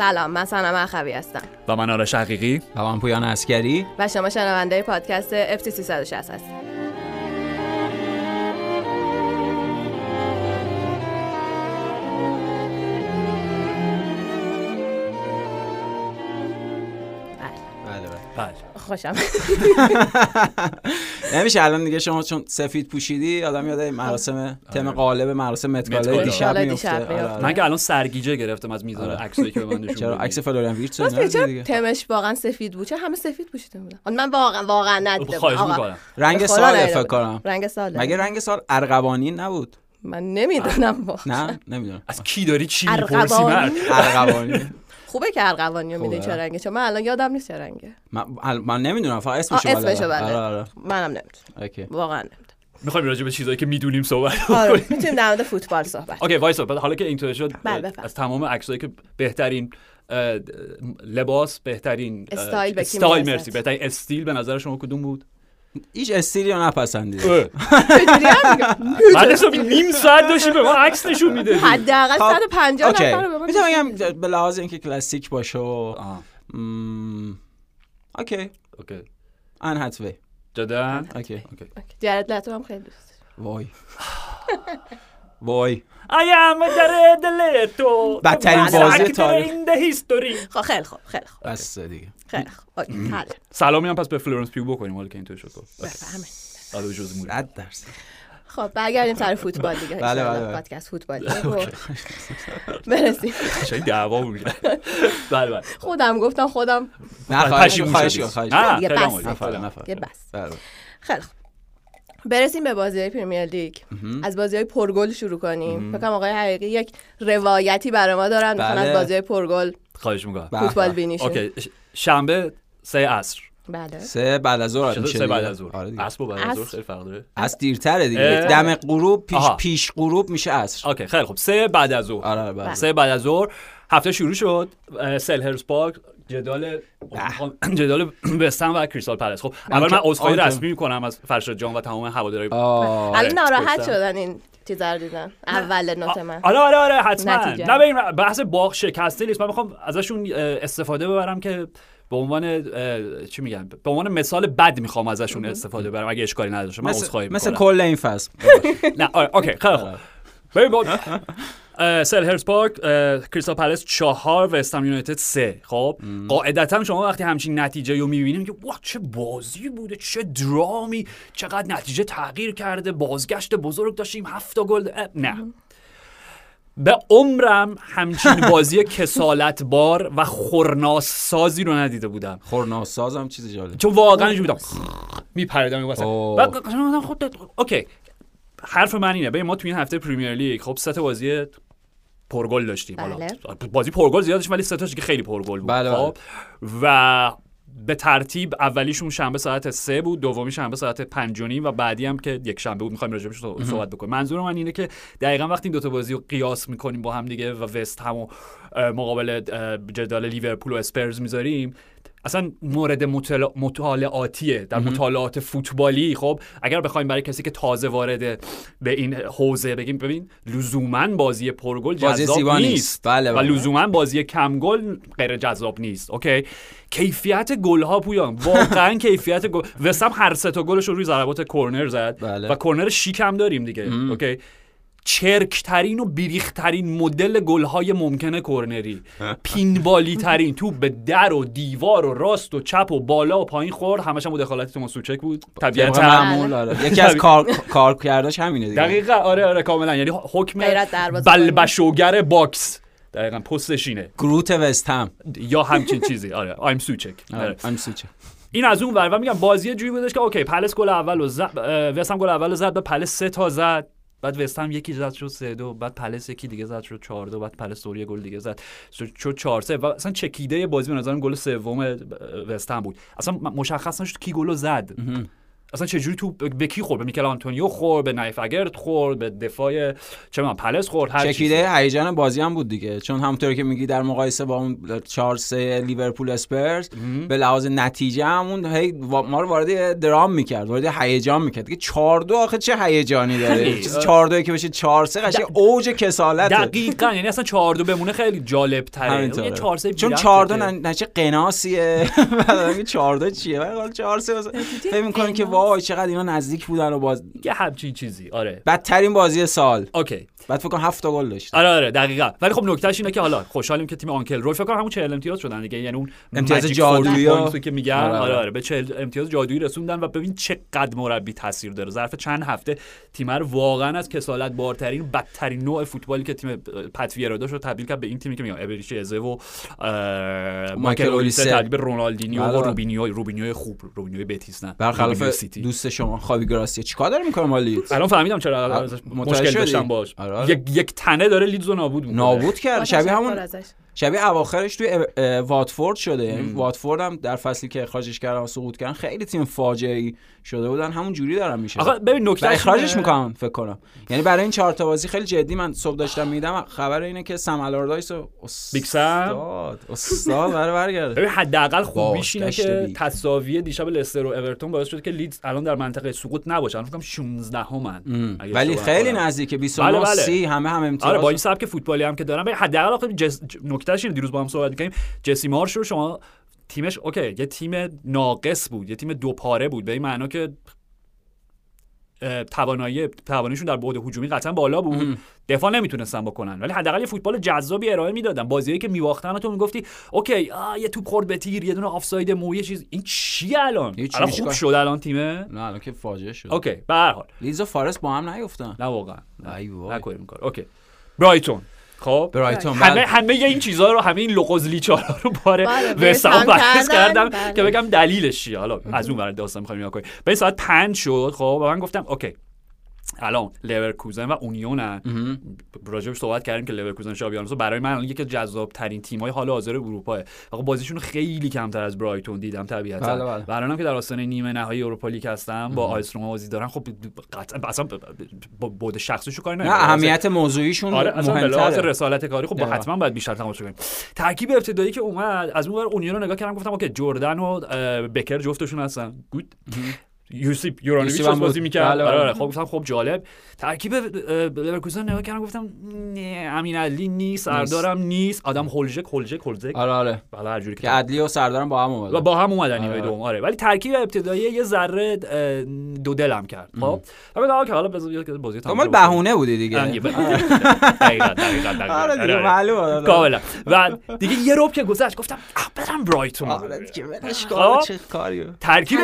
سلام من سنم اخوی هستم. و من آرش حقیقی. و من پویان اسکری. و شما شنونده پادکست FT 360 هستید. بله. خوشم. نمیشه الان دیگه شما چون سفید پوشیدی آدم یاد مراسم تم قالب مراسم متکاله متکاله. دیشب میفته. آره، آره. من که الان سرگیجه گرفتم از میزان آره. عکسایی که به من نشون چرا. عکس فلوریان چرا دیگه. تمش واقعا سفید بود؟ چرا همه سفید پوشیده بودن؟ من واقعا واقعا ندیدم. رنگ سال فکر. کنم. رنگ سال مگه رنگ سال ارغوانی نبود؟ من نمی‌دونم واقعا. نه نمی‌دونم. از کی داری چی ارغوانی؟ می‌پرسی؟ مرد ارغوانی. خوبه که ارغوانی رو می‌دونی. چه رنگه. چون من الان یادم نیست چه رنگه. من, من نمی‌دونم. فقط اسمشو بلدم. بلده آره آره. منم نمی‌دونم. okay. واقعا نمی‌دونم. می‌خوایم راجع به چیزایی که می‌دونیم صحبت آره کنیم؟ می‌تونیم در مورد فوتبال صحبت okay وایسا. بعد حالا که اینطور شد بله،. از تمام عکسایی که بهترین لباس بهترین استایل استایل؟ مرسی. بهترین استایل به نظر شما کدوم بود؟ هیچ استایلی رو نپسندیدم چجوری هم میگم من حساب نیم ساعت داشتی به ما عکس نشون می‌دادی. حداقل خب، 150 okay. نفر رو به من می‌تونم بگم به لحاظ اینکه کلاسیک باشه و اوکی. اوکی. ان هتوی جدا اوکی. اوکی. اوکی. جرد لتو هم خیلی دوست دارم. وای. وای. I am Jared Leto بدترین بازی تاریخ. خب خیلی خوب خیلی خوب. بس دیگه. خیلی حل سلامی هم پس به فلورنس پیو بکنیم حالا که اینطور شد بفهمه آره جوز موری 100 درصد. خب برگردیم سر فوتبال دیگه. بله،. بله، بله. پادکست فوتبالی برسیم. چه دعوا بود. بله بله. خودم گفتم خودم. نه خواهش خواهش. خواهش نه بس بس بله. خیلی خوب. برسیم به بازی های پریمیر لیگ از بازی های پرگل شروع کنیم. فکر کنم آقای حقیقی یک روایتی برای ما دارن. می‌خوان از. بازی های پرگل خواهش می‌کنم. فوتبال. بینیشون. okay شنبه سه عصر. بله. سه بعد از ظهر میشه سه بعد. از ظهر. آره دیگه. عصر و بعد از ظهر عصر. خیلی فرق داره. از دیرتره دیگه. دم غروب پیش آها. پیش غروب میشه عصر. okay خیلی خوب. سه بعد از ظهر. آره بله. سه بعد از ظهر. هفته شروع شد. اه، سلهرست پارک. جدال جدال وستهم و کریستال پلس. خب اول من عذرخواهی رسمی می‌کنم از فرشاد جان و تمام هواداری آه. الان ناراحت گفتم. شدن این چیزا رو دیدن. اول نوت من. آره آره آره حتما. نه ببین بحث باخ شکسته نیست. من می‌خوام ازشون استفاده ببرم که به عنوان چی میگن؟ به عنوان مثال بد می‌خوام ازشون استفاده ببرم اگه اشکالی نداشته. من مثل, عذرخواهی مثل کل این فصل. نه آره اوکی خیلی خوب. ببین اه، سلهرز پارک کریستال پلس چهار و استم یونایتد سه. خب قاعدتا شما وقتی همچین نتیجه رو می‌بینیم که واه چه بازی بوده چه درامی چقدر نتیجه تغییر کرده بازگشت بزرگ داشتیم هفت تا گل نه. به عمرم همچین بازی کسالت بار و خورناس سازی رو ندیده بودم. خورناسازم چیز جالب. چون واقعا اینجوری بودم. میپریدم اوه. بعد خب okay. حرف من اینه ببین ما توی این هفته پریمیر لیگ خب سه تا بازی پرگل داشتیم. حالا بله. بازی پرگل زیاد داشتیم ولی سه تاش که خیلی پرگل بود. بله، خب. و به ترتیب اولیشون شنبه ساعت سه بود دومی شنبه ساعت پنج و نیم و بعدی هم که یک شنبه بود. می‌خوایم راجبش صح- صحبت بکنیم. منظور من اینه که دقیقا وقتی این دوتا بازی رو قیاس می‌کنیم با هم دیگه و وست هم و مقابل جدال لیورپول و اسپرز می‌ذاریم اصلا مورد مطالع- مطالعاتیه. در مطالعات فوتبالی خب اگر بخوایم برای کسی که تازه وارد به این حوزه بگیم ببین لزوما بازی پرگل جذاب نیست, نیست. بله، و بله. لزوما بازی کم گل غیر جذاب نیست okay؟ کیفیت گل ها پویان واقعا کیفیت گل وست هم هر سه تا گلش رو روی ضربات کرنر زد. بله. و کرنر شیک هم داریم دیگه okay؟ چرکترین و بیریخت‌ترین مدل گلهای ممکنه کرنری پینبالی ترین تو به در و دیوار و راست و چپ و بالا و پایین خورد همش هم با دخالت توماس سوچک بود. طبیعتا. معمول آره. یکی از کار کار کرداش همینه دیگه. دقیقا. آره آره کاملا. یعنی حکم. بلبشوگر box. دقیقا. پستش اینه. گروت وست هم. یا همچین چیزی. آره. I'm سوچک I'm سوچک این از اون ور. و میگم بازی جوری بودش که okay پلس گل اول و زد گل اول زد بعد پلس سه تا زد. بعد وست هم یکی زد شد سه دو بعد پلس یکی دیگه زد شد چهار دو بعد پلس دوری گل دیگه زد شد- شد چهار سه و اصلا چکیده بازی به نظرم گل سوم اه، وست هم بود. اصلا مشخص نشد کی گل رو زد اصلا چه جوری تو به کی خورد؟ به میکل آنتونیو خورد به نایف اگرد خورد به دفاع چه می‌دونم پلس خورد هر چیزی. چکیده هیجان بازی هم بود دیگه. چون همونطور که میگی در مقایسه با اون 4 3 لیورپول اسپرز به لحاظ نتیجه همون هی ما رو وارد درام می‌کرد وارد هیجان می‌کرد. دیگه 4 2 آخه چه هیجانی داره؟ خیلی. چیز 4 2 که بشه 4 3 قشنگ اوج کسالت دقیقاً یعنی اصلا 4 2 بمونه خیلی جالب تره همینطوره. یه 4 3 چون 4 2 نچه قناسیه بعد 4 2 چیه؟ ولی 4 3 فکر می‌کنین که وای چقدر اینا نزدیک بودن و باز یه همچین چیزی. آره. بدترین بازی سال. okay. بعد فکر کنم 7 تا گل داشت آره آره دقیقاً ولی خب نکتهش اینه که حالا خوشحالیم که تیم آنکل رول فکر کنم همون 40 امتیاز شدن دیگه یعنی اون امتیاز جادویی 40 و- points که میگن آره، آره آره. آره, به 40 امتیاز جادویی رسوندن و ببین چقدر مربی تاثیر داره ظرف چند هفته تیم رو واقعا از کسالت بارترین بدترین نوع فوتبالی که تیم پت ویرا داشت رو تبدیل کرد به این تیمی که میگم ابریچی ازه و مایکل اولیسه. تبدیل به رونالدینیو بله، و. روبینیو روبینیو خوب روبینیو بتیس نه برخلاف. دوست شما خاوی گراسی چیکار داره می‌کنه ما لیدز الان فهمیدم چرا مشکل؟ داشتم باش آره،. یک یک تنه داره لیدز رو نابود می‌کنه نابود کرد شبیه همون. شبیه اواخرش توی واتفورد شده یعنی واتفورد هم در فصلی که اخراجش کردن و سقوط کردن خیلی تیم فاجعه ای شده بودن همون جوری دارن میشه. آقا ببین نکته اخراجش می‌کنن فکر کنم. یعنی برای این چهار تا بازی خیلی جدی من صبح داشتم میدیدم خبر اینه که سم الاردایس و بیگ سم؟ استاد استاد برای برگرده. ببین حداقل خوبیش اینه که. تساوی دیشب لستر و اورتون باعث شد که لیدز الان در منطقه سقوط نباشن فکر کنم 16 همن ولی خیلی نزدیکه 29 بله، بله. 30 همه هم امتیاز. آره با این سبک فوتبالی هم که دارن ببین حداقل آخه جس... ج- نکتهش اینه دیروز با هم صحبت می‌کردیم. جسی مارش رو شما تیمش okay یه تیم ناقص بود یه تیم دو پاره بود به این معنا که توانایی تواناییشون در بعد هجومی قطعا بالا بود. دفاع نمی‌تونستن بکنن ولی حداقل یه فوتبال جذابی ارائه می‌دادن. بازیایی که می‌باختن و تو می‌گفتی okay آه یه توپ خورد به تیر یه دونه آفساید مو یه چیز. این چی الان؟ الان خوب. شد الان تیمه؟ نه الان که فاجعه شد. okay به هر حال. لیدز و فارست با هم نیفتن. نه واقعا. نه. ای. نکنیم کار okay. برایتون. خب برایتون همه بله. همه این چیزها رو همه این لغز لیچارا رو باره بله، وستهم وستهم بحث کردم بله. که بگم دلیلش چیه حالا از اون ور داستان می‌خوایم نگاه کنیم به این ساعت 5 شد خب و من گفتم okay الان لورکوزن و اونیونن راجبش صحبت کردیم که لورکوزن شابی آلونسو برای من الان یکی از جذاب ترین تیم های حال حاضر اروپا آقا بازیشون رو خیلی کمتر از برایتون دیدم طبیعتا. بله، بله. و الانم که در آستانه نیمه نهایی اروپا لیگ هستن با آ اس روما بازی دارن خب قطعا اصلا بود شخصیشو کاری نه اهمیت موضوعیشون آره مهمتره. رسالت کاری خب آره. حتما باید بیشتر تماشا کنیم. ترکیب ابتدایی که اومد از اون ور اونیون رو نگاه کردم گفتم okay جردن و بکر جفتشون هستن. good یوسیپ یورانوویچ یوسیپ هم از بازی بود. می‌کرد بله، آره بله. آره خب گفتم خب جالب ترکیب لورکوزن نگاه کردم گفتم نه امین علی نیست سردارم نیست آدم هولژک هولژک هولژک آره آره بالا هر جوری که عدلی و سردارم با هم اومدن و با هم اومدن نیمه آره. دوم آره ولی ترکیب ابتدایی یه ذره دو دلم کرد خب حالا که حالا بازی تمام. بهونه بودی دیگه آره، دقیقاً کاملا و دیگه یه روب که گذشت گفتم برم برایتون آره دیگه ولش. کن چه کاریه ترکیب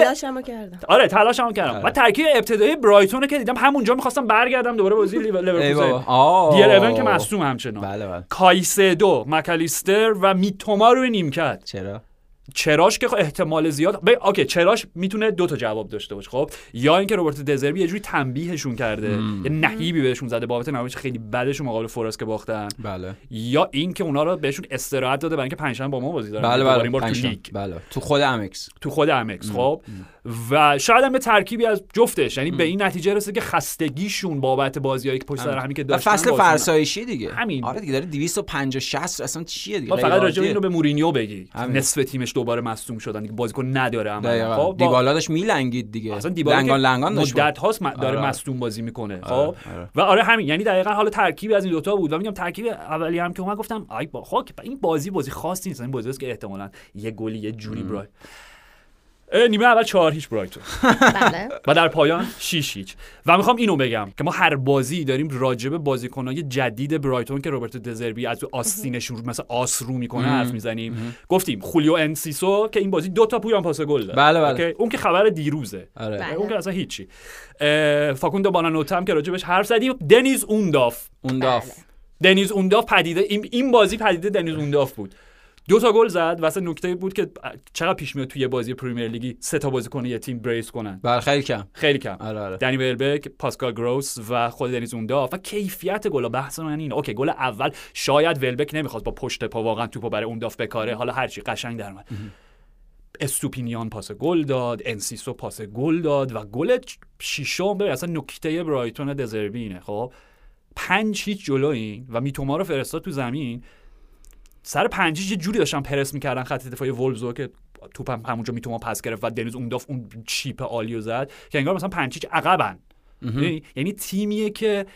آره تلاشمو کردم. آره. و ترکیب ابتدایی برایتون رو که دیدم همونجا می‌خواستم برگردم دوباره بازی لیور- ای بابا. لیورکوزن آه دیر اون که مصدوم همچنان. بله بله. کایسدو مکالیستر و میتوما روی نیمکت چرا؟ چراش که خب احتمال زیاد ب... okay چراش می‌تونه دو تا جواب داشته باشه خب؟ یا اینکه روبرت دزربی یه جوری تنبیهشون کرده یه نهیبی بهشون زده بابت نمایش خیلی بدشون مقابل فارست که باختن. بله. یا اینکه اونا رو بهشون استراحت داده برای اینکه پنجشنبه با ما بازی دارن بله بله بار تو. لیگ. بله. تو خود امکس تو خود امکس خب؟ و شاید هم به ترکیبی از جفتش یعنی به این نتیجه رسید که خستگیشون بابت بازیایی که پشت سر همین. که داشتن فصل. فرسایشی دیگه. همین. آره دیگه داره 250 60 اصلا چیه دیگه؟ فقط راجع. اینو به مورینیو بگی. نصف تیمش دوباره مصدوم شدن. دیگه بازیکن نداره عملا. خب با- دیبالا داشت میلنگید دیگه. اصلا دیبالا لنگان لنگان داشت مدت هاست داره آره. مصدوم بازی می‌کنه. خب؟ آره، آره. و آره همین. یعنی دقیقا حالا ترکیبی از این دوتا بود. و میگم ترکیب اولی هم که اومد گفتم آی با خب این بازی بازی خاصی نیست. این بازی است که احتمالاً یه گلی یه جوری برای نیمه اول چهار هیچ برایتون بله. و در پایان 6 هیچ. و می‌خوام اینو بگم که ما هر بازی داریم راجب بازیکنای جدید برایتون که روبرتو دزربی از تو آستینش مثلا آس رو می‌کنه حرف می‌زنیم. گفتیم خولیو انسیسو که این بازی دو تا پویان پاس گل داد بله، بله. okay؟ اون که خبر دیروزه. آره. بله. اون که اصلا هیچی. فاکوندو بانانوتا هم که راجبش حرف زدیم. دنیز اونداف. اونداف دنیز اونداف پدیده این, این بازی پدیده دنیز اونداف بود. دو تا گل زد. واسه نکته بود که چقدر پیش میاد توی یه بازی پریمیر لیگی سه تا بازیکن یه تیم brace کنن. بله خیلی کم. خیلی کم. آره آره. دنی ولبک پاسکال گروس و خود دنیز اونداف. و کیفیت گل بحث من اینه. okay گل اول. شاید ولبک نمی‌خواست با پشت پا واقعا توپو برای اونداف بکاره. حالا هرچی قشنگ در اومد. استوپینیان پاس گل داد. انسیسو پاس گل داد. و گل شیشم ببین اصلا نکته برایتون دزربی اینه خب؟ پنج هیچ جلو این و میتوما رو فرستاد تو زمین. سر پنج یه جوری داشتن پرس می‌کردن خط دفاعی وولزو که توپم همونجا میتوما پس گرفت و دنیز اون داف اون چیپ عالی رو زد که انگار مثلا پنج هیچ عقبن یعنی-, یعنی تیمیه که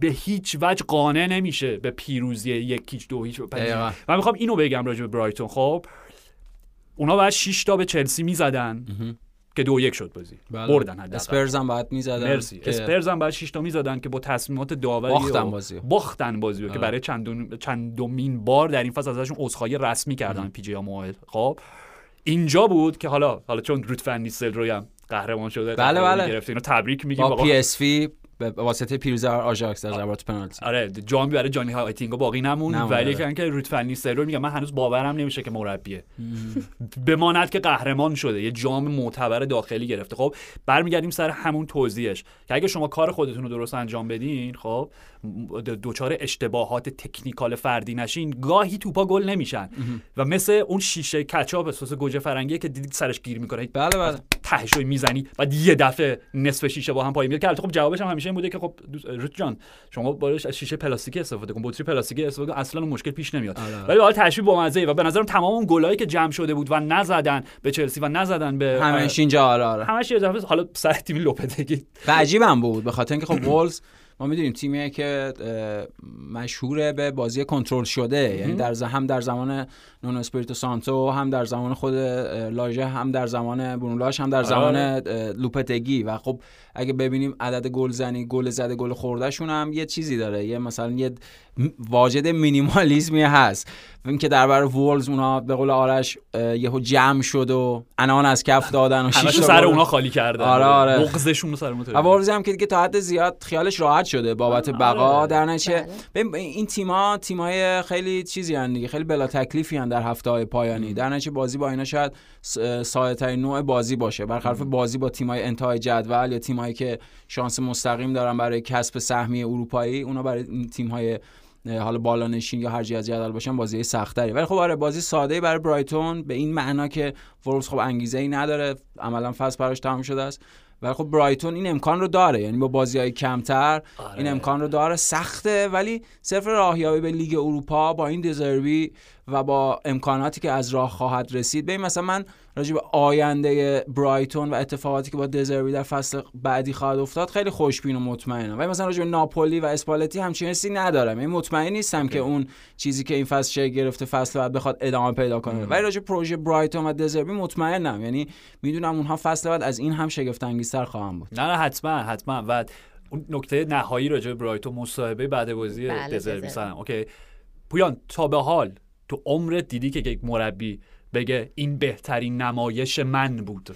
به هیچ وجه قانع نمیشه به پیروزی یک هیچ دو هیچ من می‌خوام اینو بگم راجع به برایتون خب؟ اونا بعد 6 تا به چلسی می‌زدن. که دو یک شد بازی. بله. بردن حداقل. اسپرز هم بعد می‌زدن. مرسی. که... اسپرز هم بعد 6 تا می‌زدن که با تصمیمات داوری باختن بازی باختن بازی که برای چندون... چندمین بار در این فصل ازشون عذرخواهی رسمی کردن پی جی خب. اینجا بود که حالا حالا چون روت فن نیستل روی قهرمان شده بله بله. گرفت اینو تبریک میگیم با PSV به واسطه پیروزی آژاکس در ضربات پنالتی. آره جامی برای جانی هایتینگو باقی نمون ولی که اینکه روت نیستل میگم من هنوز باورم نمیشه که مربیه. بماند که قهرمان شده. یه جام معتبر داخلی گرفته. خب برمیگردیم سر همون توضیحش. که اگه شما کار خودتون رو درست انجام بدین خب دوچار اشتباهات تکنیکال فردی نشین گاهی توپا گل نمیشن. و مثل اون شیشه کچاپ اساس گوجه فرنگی که دیدید سرش گیر می‌کنه. بله بله. تهش می‌زنی و یه دفعه نصف شیشه با هم پای میاد که خب جوابش هم همیشه این بوده که خب روت جان شما باش از شیشه پلاستیکی استفاده کن بطری پلاستیکی استفاده کن اصلا مشکل پیش نمیاد. آره، آره. ولی حالا تشبیه با مزه و به نظرم تمام اون گلایی که جمع شده بود و نزدن به چلسی و نزدن به همش اینجا آره آره. همش حالا سر تیم لوپتگی عجیبم بود به خاطر اینکه خب وولز ما می‌دونیم تیمیه که مشهوره به بازی کنترل شده. یعنی در هم در زمان نونو اسپریتو سانتو هم در زمان خود لاژه هم در زمان برونو لاژ هم در آره. زمان لوپتگی. و خب اگه ببینیم عدد گل زنی گل زده گل خوردهشون هم یه چیزی داره. یه مثلا یه واجد مینیمالیزمی هست. اینکه در برای وولز اونا به قول آرش یهو جمع شد و عنان از کف دادن و شیش سر اونا خالی کردن. آره آره. بغضشون سر وولز هم که دیگه تا حد زیاد خیالش راحت شده بابت آره. بقا. در نتیجه بله. این تیم‌ها تیم‌های خیلی چیزی هن دیگه خیلی بلا تکلیفی هن در هفته های پایانی. در نتیجه بازی با اینا شاید ساده نوع بازی باشه. برخلاف بازی با تیم‌های انتهای جدول یا تیم‌هایی که شانس مستقیم دارن برای کسب سهمیه اروپایی اونا برای تیم‌های حالا بالانشین یا هر از جدول باشن بازی سختری ولی خب آره بازی ساده برای برایتون به این معنا که وولز خب انگیزه ای نداره عملا فصل براش تمام شده است. ولی خب برایتون این امکان رو داره. یعنی با بازی های کمتر آره. این امکان رو داره. سخته ولی صرف راهیابی به لیگ اروپا با این دزربی و با امکاناتی که از راه خواهد رسید. ببین مثلا من راجع به آینده برایتون و اتفاقاتی که با دزربی در فصل بعدی خواهد افتاد خیلی خوشبین و مطمئنم. ولی مثلا راجع به ناپولی و اسپالتی همچین حسی ندارم. این یعنی مطمئن نیستم که اون چیزی که این فصل شکل گرفته فصل بعد بخواد ادامه پیدا کنه. ولی راجع پروژه برایتون و دزربی مطمئنم. یعنی می‌دونم اونها فصل بعد از این هم شگفت انگیزتر خواهند بود. نه نه حتما حتما. و اون نکته نهایی راجع به برایتون مصاحبه بعد بازی بله دزربی سلام okay. پویان تا به حال تو عمرت دیدی که یک مربی بگه این بهترین نمایش من بود.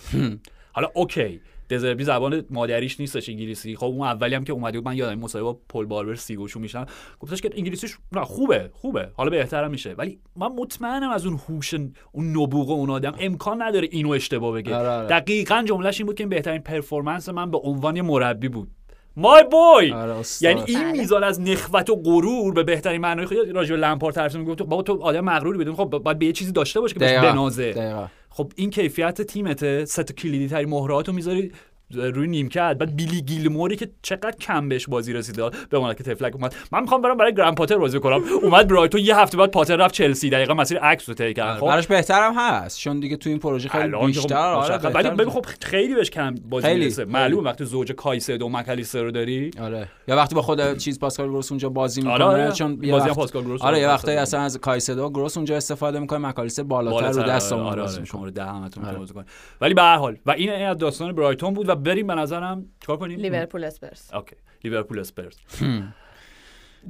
حالا okay دزربی زبان مادریش نیستش انگلیسی. خب اون اولی هم که اومده بود من یادم مصاحبه با پل باربر سیگوشو میشن گفتش که انگلیسیش نه خوبه خوبه. حالا بهترم میشه. ولی من مطمئنم از اون هوش اون نبوغ اون آدم امکان نداره اینو اشتباه بگه. آره، آره. دقیقا جملهش این بود که این بهترین پرفورمنس من به عنوان مربی بود. مای بوی! آره، یعنی این بله. میزان از نخوت و غرور به بهترین معنای خود راجع به لمپارد طرف می‌گفت بابا تو آدم مغروری بدون خب باید به یه چیزی داشته باشه که بهش بنازه. خب این کیفیت تیمته ست کلیدی ترین مهراتو می‌ذاری روی نیمکت بعد بیلی گیلموری که چقدر کم بهش بازی رسیده به که تفلک اومد. من می‌خوام برم برای گراهام پاتر بازی کنم. اومد برایتون یه هفته بعد پاتر رفت چلسی. دقیقا مسیر عکس رو طی کرد. آره، خب؟ براش بهترم هست. چون دیگه تو این پروژه خیلی خب بیشتر آره ولی ببین خب خیلی بهش کم بازی می‌رسه. معلومه وقتی زوج کایسد و مکالیستر رو داری. آره. یا وقتی با خود چیز پاسکال گروس اونجا بازی می‌کنه آره. چون بازی پاسکال گروس آره یه وقتی اصلا از کایسد و گروس اونجا استفاده می‌کنه مکالیستر بالاتر رو دست اون آره شما 10 همتون بازی کنه ولی به هر حال و این از داستان برایتون بود بریم به نظرم چیکار کنیم؟ لیورپول اسپرز. okay. لیورپول اسپرز.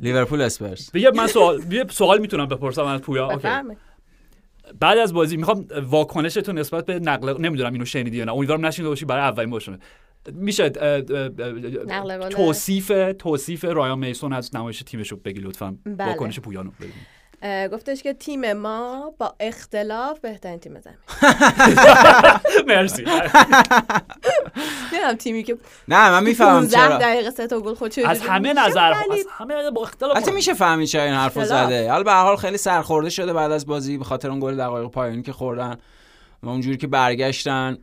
لیورپول اسپرس. بیا من سوال یه سوال می‌تونم بپرسم از پویا. اوکی. بعد از بازی می‌خوام واکنشتون نسبت به نقل نمی‌دونم اینو شنیدی یا نه. امیدوارم نشینده باشی برای اولین بار میشه توصیف توصیف رایان میسون از نمایش تیمش رو بگی لطفا. بله. واکنش پویانو بگی گفتش که تیم ما با اختلاف بهترین تیم زمین. مرسی. نمی‌دونم تیمی که نه من می‌فهمم چرا. دقیقه سه تا گل خود از همه نظر از همه با اختلاف البته میشه فهمید چرا این حرفو زده. حالا به هر حال خیلی سرخورده شده بعد از بازی به خاطر اون گل دقایق پایانی که خوردن و اونجوری که برگشتن.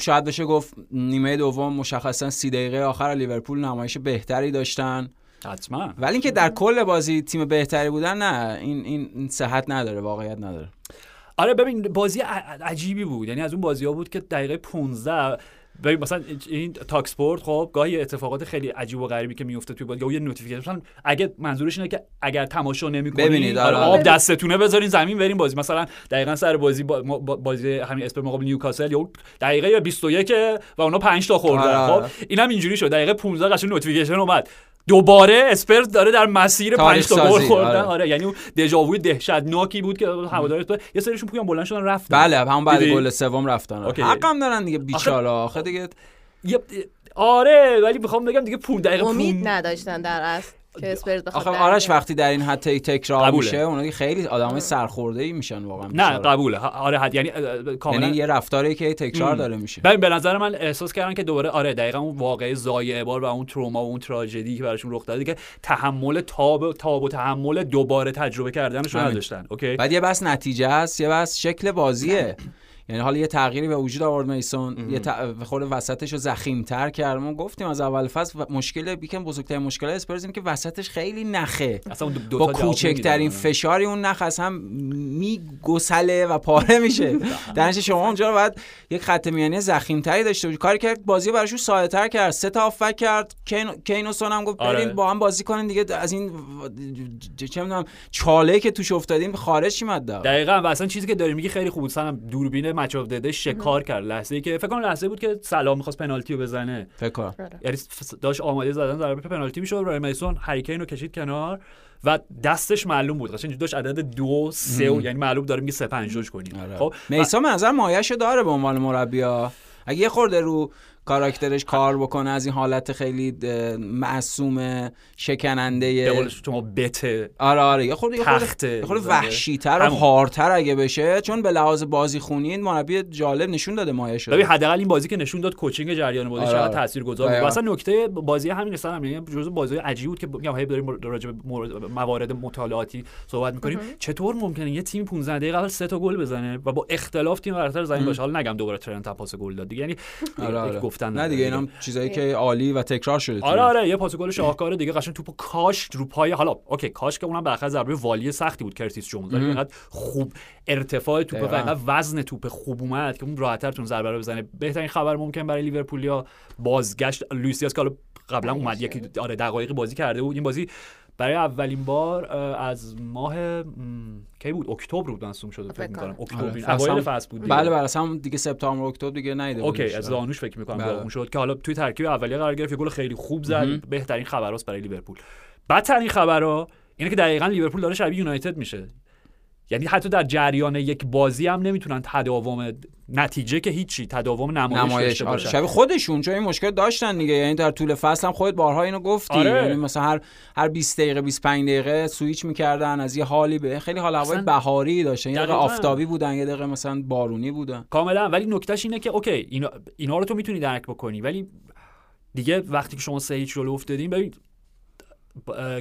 شاید بشه گفت نیمه دوم مشخصا سی دقیقه آخر لیورپول نمایش بهتری داشتن. حتما. ولی اینکه در کل بازی تیم بهتری بودن نه این این صحت نداره واقعیت نداره. آره ببین بازی عجیبی بود. یعنی از اون بازی ها بود که دقیقه 15 ببین مثلا این تاک سپورت خب گاهی اتفاقات خیلی عجیب و غریبی که میفته توی بازی یه notification. اگه منظورش اینه که اگر تماشا نمی‌کنید ببینید آره آره. آب دستتونه بذارین زمین بریم بازی. مثلا دقیقا سر بازی با بازی همین اسپرز مقابل نیوکاسل یا دقیقه 21 و اونا 5 تا خوردن. آره. خب اینم اینجوری شد. دقیقه 15 قشنگ notification اومد. دوباره اسپرز داره در مسیر پنج تا گل سازی، خوردن آره. آره یعنی اون déjà vu ی دهشتناکی بود که هوادار اسپرز یه سریشون پویان بلند شدن رفتن بله هم بعد؟ گل سوم رفتن آره. حقم دارن دیگه بیچاره آخه دیگه آره ولی می‌خوام بگم دیگه 15 دقیقه امید پون- نداشتن در اصل که آخه آرش. وقتی در این حد تک- تکرار قبوله. میشه اونا که خیلی آدمای سرخورده ای میشن واقعا نه. قبوله آره حد یعنی کاملا یعنی یه رفتاری که تکرار ام. داره میشه ببین به نظر من احساس کردن که دوباره آره دقیقا اون واقعه ضایعه بار و اون تروما و اون تراژدی که براشون رخ داده که تحمل تاب تاب و تحمل دوباره تجربه کردنشون. نداشتن اوکی بعد یه بس نتیجه است یه بس شکل بازیه یعنی حالا یه تغییری به وجود آورد میسون یه ت... خورده وسطش رو زخیم‌تر کرد. ما گفتیم از اول فصل مشکل یکم بزرگترین مشکل اسپرز که وسطش خیلی نخه. اصلا اون دو- با کوچکترین. فشاری اون نخ از هم میگسله و پاره میشه. درنچه شما اونجا باید یک خط میانی زخیمتری داشته باشید کاری که بازی رو براشون ساده تر کرد. سه تا آفک کرد. کین کینوسون هم گفت آره. برین با هم بازی کنین دیگه. از این چه می‌دونم چاله که توش افتادیم خارج شیم. دقیقا. و اصلا چیزی که داری میگی خیلی خوب بود. سنم دوربین مچ اف دده شکار کرد. لحظه ای که فکر کنم لحظه بود که سلام می‌خواست پنالتی رو بزنه. فکر کنم. آره. یعنی داشت آماده زدن ضربه پنالتی می‌شد. رای میسون هریکین رو کشید کنار و دستش معلوم بود. قشنگ داشت عدد دو سه و یعنی معلوم داره میگه سه پنج کنیم. آره. خب میسا به نظر مایه‌شو داره به عنوان مربی اگه یه خورده رو کاراکترش کار بکنه از این حالت خیلی معصوم به شکننده قول شما بته آره آره. یه خورده یه خورده. وحشی‌تر و. هارتر اگه بشه چون به لحاظ بازی خونی این مربی جالب نشون داده مایه شده. ببین حداقل این بازی که نشون داد کوچینگ جریان بازی آره، چقدر آره. تاثیرگذار بود. اصلا نکته بازی همین اصلا هم یعنی جزو بازی عجیب بود که میگم هی داریم راجع به مورد- موارد مطالعاتی صحبت می‌کنیم. چطور ممکنه یه تیم 15 دقیقه اول سه تا گل بزنه و با اختلاف تیم برتر زمین باشه؟ حالا نگم دوباره ترنت پاس گل داد دیگه. یعنی آره آره. گفتن نه دیگه اینم چیزایی که عالی و تکرار شده آره آره یه پاس گل شاهکار دیگه قشنگ توپو کاشت رو پای حالا okay کاش که اونم بالاخره ضربه volley سختی بود کرتیس جونز. ولی اینقدر خوب ارتفاع توپ و. اینقدر وزن توپ خوب اومد که اون راحت‌تر تون ضربه رو بزنه. بهترین خبر ممکن برای لیورپولیا بازگشت. لوئیس که حالا قبلا اومد یکی آره دقایقی بازی کرده بود. این بازی برای اولین بار از ماه کی بود؟ اکتبر بود مصدوم شده فکر می‌کنم. کنم. اکتبر آره، اوایل فصل بود دیگه. بله بله. اصلا دیگه سپتامبر اکتبر دیگه نیده okay. از زانوش فکر می‌کنم بله. داغون شد. که حالا توی ترکیب اولیه قرار گرفت یه گل خیلی خوب زد. بهترین خبراست برای لیورپول. بدترین خبرها اینه که دقیقا لیورپول داره شبیه یونایتد میشه. یعنی حتی در جریان یک بازی هم نمی‌تونن تداوم نتیجه که هیچی تداوم نمایش, نمایش آره. شبیه خودشون چون این مشکل داشتن دیگه. یعنی در طول فصل هم خودت بارها اینو گفتی. آره. یعنی مثلا هر هر 20 دقیقه 25 دقیقه سویچ می‌کردن از یه حالی به خیلی حال هوای بهاری داشتن. یه دقیقه. آفتابی بودن یه دقیقه مثلا بارونی بودن. کاملا. ولی نکتهش اینه که اوکی اینا, اینا رو تو می‌تونی درک بکنی. ولی دیگه وقتی که شما سه هیچ جلو افتادین ببین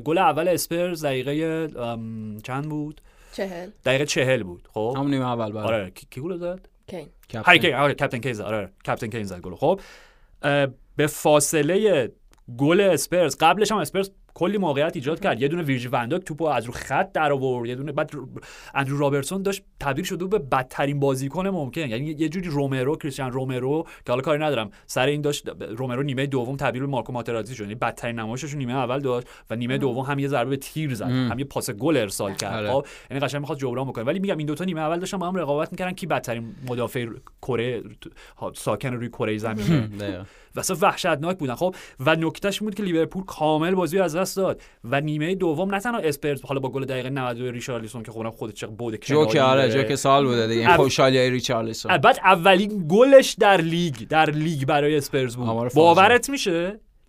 گل اول اسپرز دقیقه چند بود؟ چهل. دقیقه چهل بود خب؟ همون نیمه اول بله. آره کی کی گل زد؟ کین. هری کین آره captain کین زد آره captain کین زد گل خب به فاصله گل اسپرز قبلش هم اسپرز کلی موقعیت ایجاد کرد. یه دونه ویرجیل ون‌دایک توپو از رو خط در آورد. یه دونه بعد رو- اندرو رابرتسون داشت تبدیل شده به بدترین بازیکن ممکن. یعنی یه جوری رومرو کریستیان رومرو که حالا کاری ندارم. سر این داشت رومرو نیمه دوم تبدیل به مارکو ماتراتزی شد. یعنی بدترین نمایشش نیمه اول داشت و نیمه دوم هم یه ضربه به تیر زد. هم یه پاس گل ارسال کرد. آره. خب یعنی قشنگ می‌خواد جبران بکنه. ولی میگم این دوتا نیمه اول داشتن با هم رقابت می‌کردن. کی بدترین مدافع کره ساکن روی کره زمین دقیقاً. و اصلا وحشتناک بودن. خب و نکتهش بود که لیورپول کامل بازی از دست داد و نیمه دوم نه تنها اسپرز حالا با گل دقیقه 92 ریشارلیسون که خودم خودت چقدر بود کناری جوک آره داره. جوک سال بوده دیگه این اب- خوشحالی ریچارلسون بعد اولین گلش در لیگ در لیگ برای اسپرز بود. باورت میشه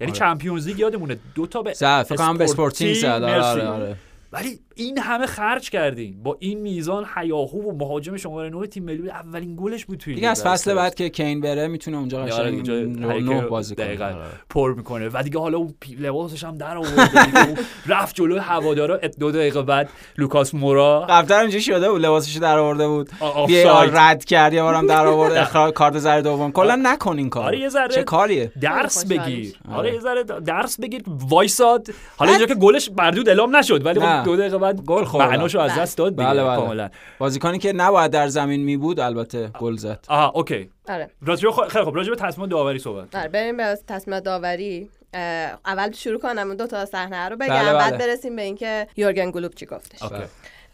یعنی آره. چمپیونز لیگ یادمونه دو تا به فکر کنم به اسپورتینگ زد آره. آره آره ولی این همه خرج کردین. با این میزان هیاهو و مهاجم شماره 9 تیم ملی اولین گلش بود توی دیگه از فصل بعد که کین بره می‌تونه اونجا آره قشنگ نه بازی کنه. دقیقاً آره. پر می‌کنه. و دیگه حالا اون لباسش هم در. اون رفت جلو هوادارا. دو دقیقه بعد لوکاس مورا. قبلا اینجوری شده بود. لباسش در آورده بود. آ- آفساید. VAR رد کرد یه بارم در آورد. اخراج کارت زرد دوم. کلا نکن این کار آره، یه ذره- چه کاریه؟ درس بگیر. آره. یه ذره درس بگیر. وایساد. حالا اینجا که گلش مردود اعلام نشد ولی دو دقیقه بعد گل خوردن. معناشو از دست داد دیگه بله بله. کاملا. بازیکنی که نباید در زمین می بود البته گل زد. آها okay. آره. راجع خ- خیلی خب راجع به تصمیم داوری صحبت آره بریم به تصمیم داوری. اول شروع کنم دو تا صحنه رو بگم. بله، بعد بله. برسیم به اینکه یورگن گلوب چی گفتش. اوکی.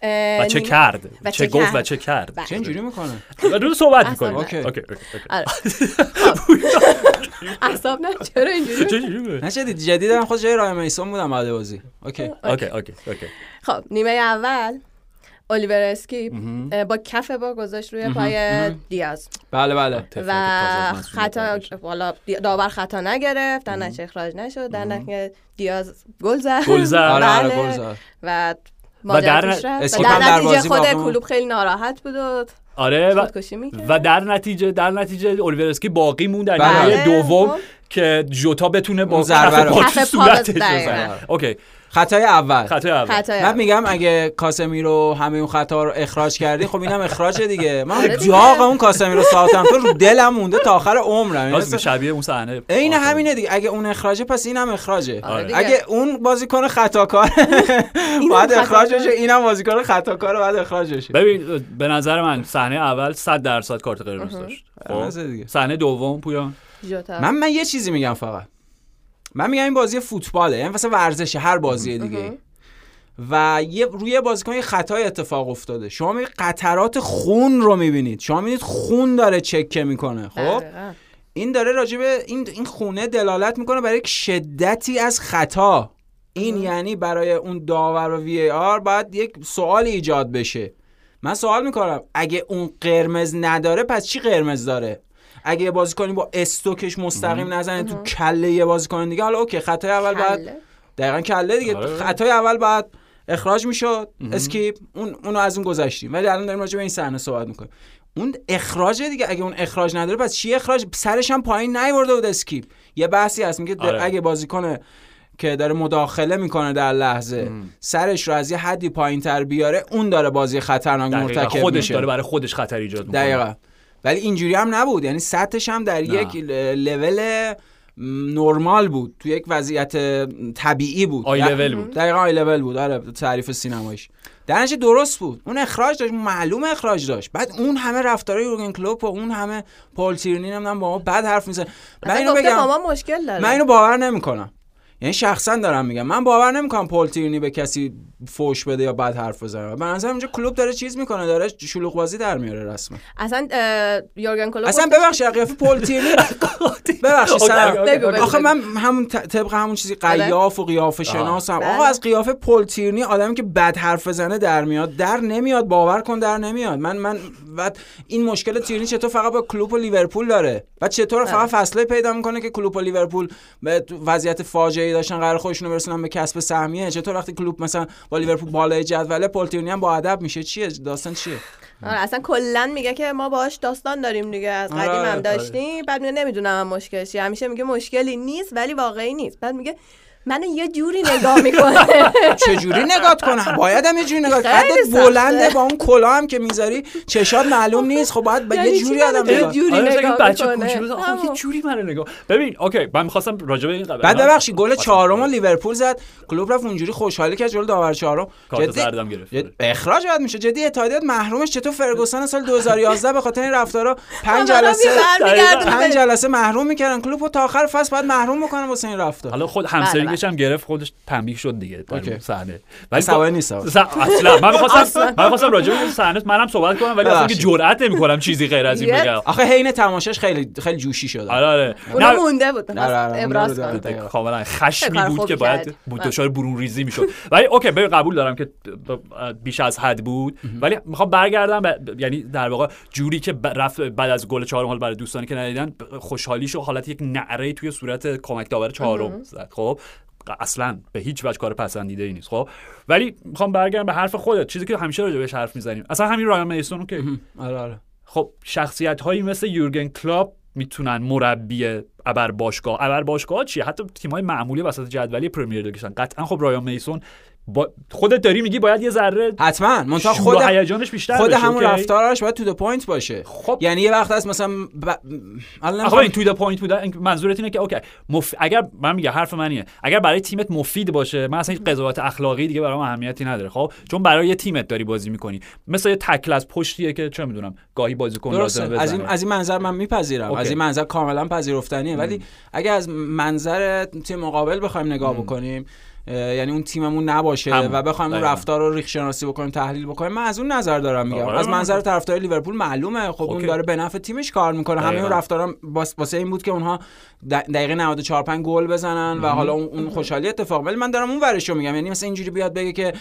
اه، و چه کرد؟ و چه چه گفت و. چه کرد؟ بله. چه اینجوری می‌کنه؟ و دو صحبت اصلا می‌کنیم نه. اوکی اوکی آره. اعصاب نه چرا اینجوری چه؟ نشدید جدیدم خود جای رای میسون بودم بعد بازی. اوکی. اوکی اوکی اوکی. خب نیمه اول الیور اسکیپ اه، با کف با گذاشت روی پای دیاز. بله بله. و خطا. والا داور خطا نگرفت در نتیجه اخراج نشد در نتیجه دیاز گل زد. گل زد. آره آره بله. گل زد. و و در در نتیجه بازی خود. کلوپ خیلی ناراحت بود و آره و, و در نتیجه در نتیجه الیور اسکیپ باقی موند در بله. نیمه دوم خب. که جوتا بتونه با ضربه صورتش. بزنه okay خطای اول. خطای اول. خطای من میگم اگه کاسمیرو همه اون خطا رو اخراج کردی خب اینم اخراجه دیگه. من آره. داغ اون کاسمیرو ساوثهمپتون رو دلم مونده تا آخر عمرم. یعنی راست اصلا- شبیه اون صحنه عین. همینه دیگه. اگه اون اخراجه پس اینم اخراجه. آره. اگه اون بازیکن خطاکار باید اخراج بشه اینم بازیکن خطاکار باید اخراج بشه. ببین به نظر من صحنه اول 100 درصد کارت قرمز داشت. آره. خب. صحنه دوم پویان. من من یه چیزی میگم فقط. من میگم این بازی فوتباله یعنی مثلا ورزشه هر بازی دیگه. و یه روی بازیکن یه خطای اتفاق افتاده. شما می قطرات خون رو می‌بینید. شما می‌بینید خون داره چکه می‌کنه خب. این داره راجبه این این خونه دلالت می‌کنه برای یک شدتی از خطا. این یعنی برای اون داور و VAR باید یک سوال ایجاد بشه. من سوال می‌کنم اگه اون قرمز نداره پس چی قرمز داره؟ اگه یه بازیکنی با استوکش مستقیم نزنه تو کله یه بازیکن دیگه. حالا okay خطای اول بعد. دقیقا کله دیگه. آره. خطای اول بعد اخراج می‌شد. اسکیپ اون اونو از اون گذشتیم. ولی الان داریم راجع به این صحنه صحبت می‌کنیم. اون اخراج دیگه اگه اون اخراج نداره پس چی اخراج؟ سرش هم پایین نیورده بود اسکیپ. یه بحثی هست. میگه آره. اگه بازیکن که داره مداخله می‌کنه در لحظه سرش رو از یه حدی پایین تر بیاره اون داره بازی خطرناک مرتکب خودش میشه. داره برای خودش خطر ایجاد می‌کنه. دقیقا. ولی اینجوری هم نبود. یعنی سطحش هم در نه. یک لول نرمال بود. تو یک وضعیت طبیعی بود. آی لول بود. دقیقا آی لول بود. آره تعریف سینمایش در نتیجه درست بود. اون اخراج داشت. معلوم اخراج داشت. بعد اون همه رفتارای یورگن کلوپ و اون همه پول تیرنی نمی‌دونم با ما بد حرف می‌زنه من اینو بگم. با ما مشکل داره. من اینو باور نمی‌کنم. یعنی شخصا دارم میگم. من باور نمی‌کنم پول تیرنی به کسی فوش بده یا بد حرف بزنه. به نظرم اینجا کلوب داره چیز می‌کنه داره شلوغ بازی در میاره رسما. اصلا یورگن کلوپ اصلا ببخشید قیافه پول تیرنی ببخشید. بگو. آخه من همون طبق همون چیزی قیاف و قیافه شناسم. بله. آقا از قیافه پول تیرنی آدمی که بد حرف بزنه در میاد. در نمیاد باور کن در نمیاد. من من بعد این مشکل تیرنی چطور فقط با کلوب و لیورپول داره؟ و چطور فقط فصله پیدا می‌کنه که کلوب و لیورپول به وضعیت فاجعه ای داشتن قرار خودشون رو برسونن به کسب سهمیه؟ چطور وقتی کلوب مثلا با لیورپول بالای جدوله پول تیرنی هم با ادب میشه؟ چیه؟ داستان چیه؟ آره اصلا کلا میگه که ما باهاش داستان داریم دیگه از آره، قدیم هم آره. داشتیم. بعد میگه نمی‌دونم هم مشکلش چیه. همیشه میگه مشکلی نیست ولی واقعی نیست. بعد میگه منو یه جوری نگاه می‌کنه. چجوری نگاه کنم؟ باید هم یه جوری نگاه قدت. بلنده با اون کلا هم که می‌ذاری چشات معلوم نیست. خب باید به یعنی یه چی جوری آدم یه نگاه جوری آره نگاه بچه. کوچولو. یه جوری منو نگاه. ببین اوکی من می‌خواستم راجع به این قبل. بعد ببخشید گل چهارم لیورپول زد. کلوب رفت اونجوری خوشحالی کرد جلو داور چهارم. کارت جدی زردم گرفت. جد- اخراج باید میشه جدی اتحادیات محرومش چطور؟ فرگوسن سال 2011 به خاطر این رفتارا پنج همه رو جلسه برمیگردونه. پنج جلسه محروم می‌کردن. کلوب تا آخر فصل باید محروم بکنن واسه این رفتار. حالا خود همسرینگش هم گرفت خودش تنبیه شد دیگه در okay. اون صحنه عصبانی نیستم. س- اصلا. من می‌خواستم من می‌خواستم راجع به اون صحنه منم صحبت کنم ولی اصلا که. جرئت نمی‌کنم چیزی غیر از این بگم. آخه حین تماشاش خیلی خیلی جوشی شده. آره آره. اونا نه، مونده بود. ابراز. کاملا خشمی بود که باید. بود. دچار برون ریزی می‌شد. ولی okay ببین قبول دارم که بیش از حد بود. ولی می‌خوام برگردم یعنی در واقع جوری که رفت بعد از گل چهارم حال برای دوستانی که ندیدن خوشحالیش و حالت یک نعره توی صورت کمک داور چهارم زد. خب؟ اصلا به هیچ وجه کار پسندیده ای نیست خب؟ ولی می‌خوام برگردم به حرف خودت. چیزی که همیشه راجع بهش حرف می‌زنیم. اصلا همین رایان میسون که آره آره. خب شخصیت هایی مثل یورگن کلوپ می‌تونن مربی ابر باشگاه ابر باشگاه چیه؟ حتی تیم های معمولی وسط جدولی پرمیر لیگشن. قطعا خب رایان میسون با خودت داری میگی باید یه ذره حتما. منتها خود هیجانش بیشتر خود بشه، همون؟ رفتارش باید to the point باشه. خب. یعنی یه وقت هست مثلا ب... این to the point بودن این منظورت اینه که okay مف... اگر من میگم حرف منیه اگر برای تیمت مفید باشه من اصلا قضاوت اخلاقی دیگه برام اهمیتی نداره خب؟ چون برای یه تیمت داری بازی می‌کنی. مثل یه تکل از پشتیه که چه می‌دونم گاهی بازیکن لازمه درسته از این بزنه. از این منظر من میپذیرم. okay. از این منظر کاملا پذیرفتنیه. ولی اگر از منظر تیم مقابل بخوایم نگاه بکنیم یعنی اون تیممون نباشه همون. و بخوایم اون. رفتار رو ریخت شناسی بکنیم تحلیل بکنیم من از اون نظر دارم میگم آره، از من- منظر طرفدار لیورپول معلومه خب اون. داره به نفع تیمش کار می‌کنه همه. اون رفتارا واس- واسه این بود که اونها دقیقه 94 5 گل بزنن و حالا اون خوشحالی اتفاق ولی من دارم اون ورش رو میگم یعنی مثلا اینجوری بیاد بگه که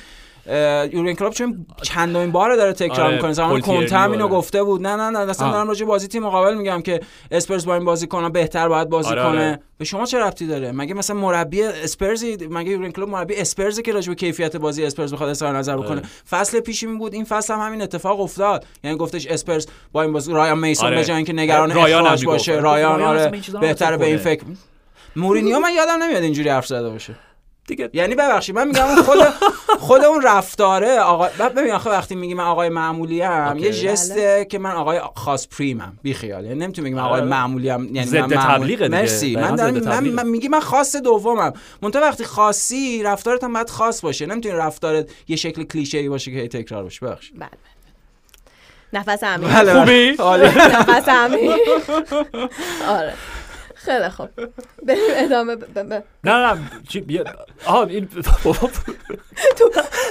یورگن کلوپ چون چندمین بار داره تکرار آره، می‌کنه زمان کنته هم اینو آره. گفته بود نه نه نه اصلا. دارم راجع بازی تیم مقابل میگم که اسپرز با این بازی کنه بهتر باید بازی آره، کنه آره. به شما چه ربطی داره مگه مثلا مربی اسپرزی مگه یورگن کلوپ مربی اسپرز که راجع به کیفیت بازی اسپرز بخواد اظهار نظر بکنه آره. فصل پیش این بود این فصل هم همین اتفاق افتاد یعنی گفتش اسپرز با این بازی رایان میسون آره. به جای اینکه نگران اخراج. باشه گفت رایان آره بهتره به این. فکر مورینیو من یادم نمیاد اینجوری حرف زده باشه دیگه یعنی ببخشید من میگم اون خود خود اون رفتاره آقا بعد ببین آخه وقتی میگی من آقای معمولی ام. یه جسته که من آقای خاص پریمم بی خیال یعنی نمی‌تونی بگی من آقای آره. معمولی ام یعنی ضد من معمول- تبلیغه دیگه. مرسی من دارم ضد من. من میگی من خاص دومم منتها وقتی خاصی رفتارت هم باید خاص باشه نمی‌تونی رفتارت یه شکل کلیشه ای باشه که هی تکرار باشه ببخشید بله نفس عمیق بله، خوبی؟ عالی. نفس عمیق آره خیلی خوب. بریم ادامه نه نه چی بیا آها این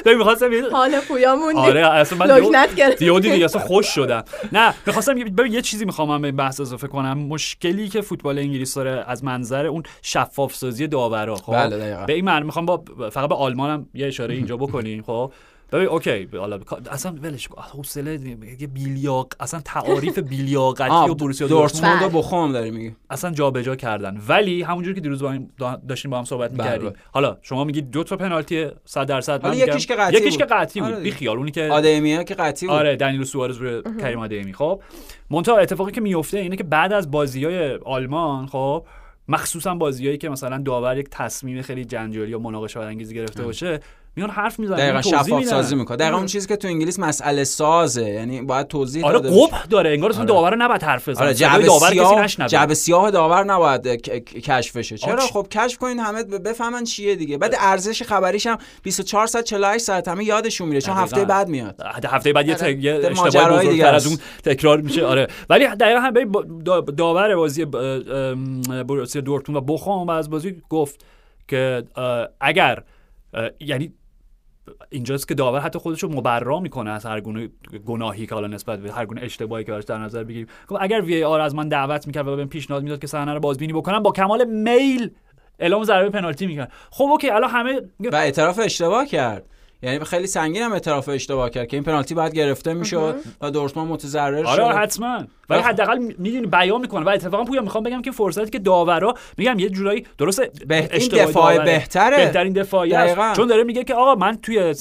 تو می‌خواستم یه حال پویا موندی آره اصلا من لکنت گرفت دیو دیدی اصلا خوش شدم. نه می‌خواستم ببین یه چیزی می‌خوام من به این بحث اضافه کنم. مشکلی که فوتبال انگلیس داره از منظر اون شفاف سازی داورا خب؟ بله،. به این معنی می‌خوام با فقط به آلمان هم یه اشاره اینجا بکنیم خب؟ ببین اوکی حالا اصلا ولش کن. حوصله یه بیلیاق اصلا تعاریف بیلیاقتی و بروسیا دورتموند بله. بخوم داری میگی. اصلا جابجا کردن. ولی همونجوری که دیروز با هم دا- داشتیم با هم صحبت بله، می‌کردیم. بله. حالا شما میگید دو تا پنالتی 100 درصد من یکیش که قطعی یکیش که. قطعی بود. آره بی. خیال اونی که آدمیه که قطعی بود. آره دنیل سوارز روی کریم آدمی. خب منتها اتفاقی که میفته اینه که بعد از بازی های آلمان خب مخصوصا بازیایی که مثلا داور یک تصمیم خیلی جنجالی یا مناقشه برانگیزی گرفته باشه میان حرف می‌زنن دقیقا توضیح شفاف. سازی می‌کنه دقیقا اون چیزی که تو انگلیس مسئله سازه یعنی باید توضیح آره. قبح داره انگار اصلا آره. داور نباید حرف بزنه آره جعبه داور کسی سیاه نشنوه. جعبه سیاه داور نباید ک- ک- کشف بشه چرا چی؟ خب کشف کنین همه بفهمن چیه دیگه بعد ارزش خبریش هم 24 ساعت 48 ساعت همه یادشون میره چون دقیقاً. هفته بعد میاد هفته بعد یه, آره. ت... یه ده اشتباه ماجرای دیگه بزرگتر از. اون تکرار میشه آره ولی دقیقا هم دا- داور بازی بروسیا دورتموند و بخوام بعد از بازی گفت که اگر یعنی اینجاست که داور حتی خودش رو مبرا می‌کنه از هر گونه گناهی که حالا نسبت به هر گونه اشتباهی که براش در نظر بگیریم. گفت اگر وی آر از من دعوت می‌کرد و بهم پیشنهاد می‌داد که صحنه رو بازبینی بکنم با کمال میل اعلام ضربه پنالتی می‌کرد. خب اوکی الان همه و اعتراف اشتباه کرد. یعنی خیلی سنگین هم اعتراف اشتباه کرد که این پنالتی باید گرفته می‌شد و دورتموند متضرر آره شد. آره حتما. ولی. حداقل می‌دونی بیان می‌کنه و اتفاقا پویا می‌خوام بگم که فرصتی که داورا میگم یه جورایی درسته به- این اشتباه دفاع داوره. بهتره. بهترین دفاعی. چون داره میگه که آقا من توی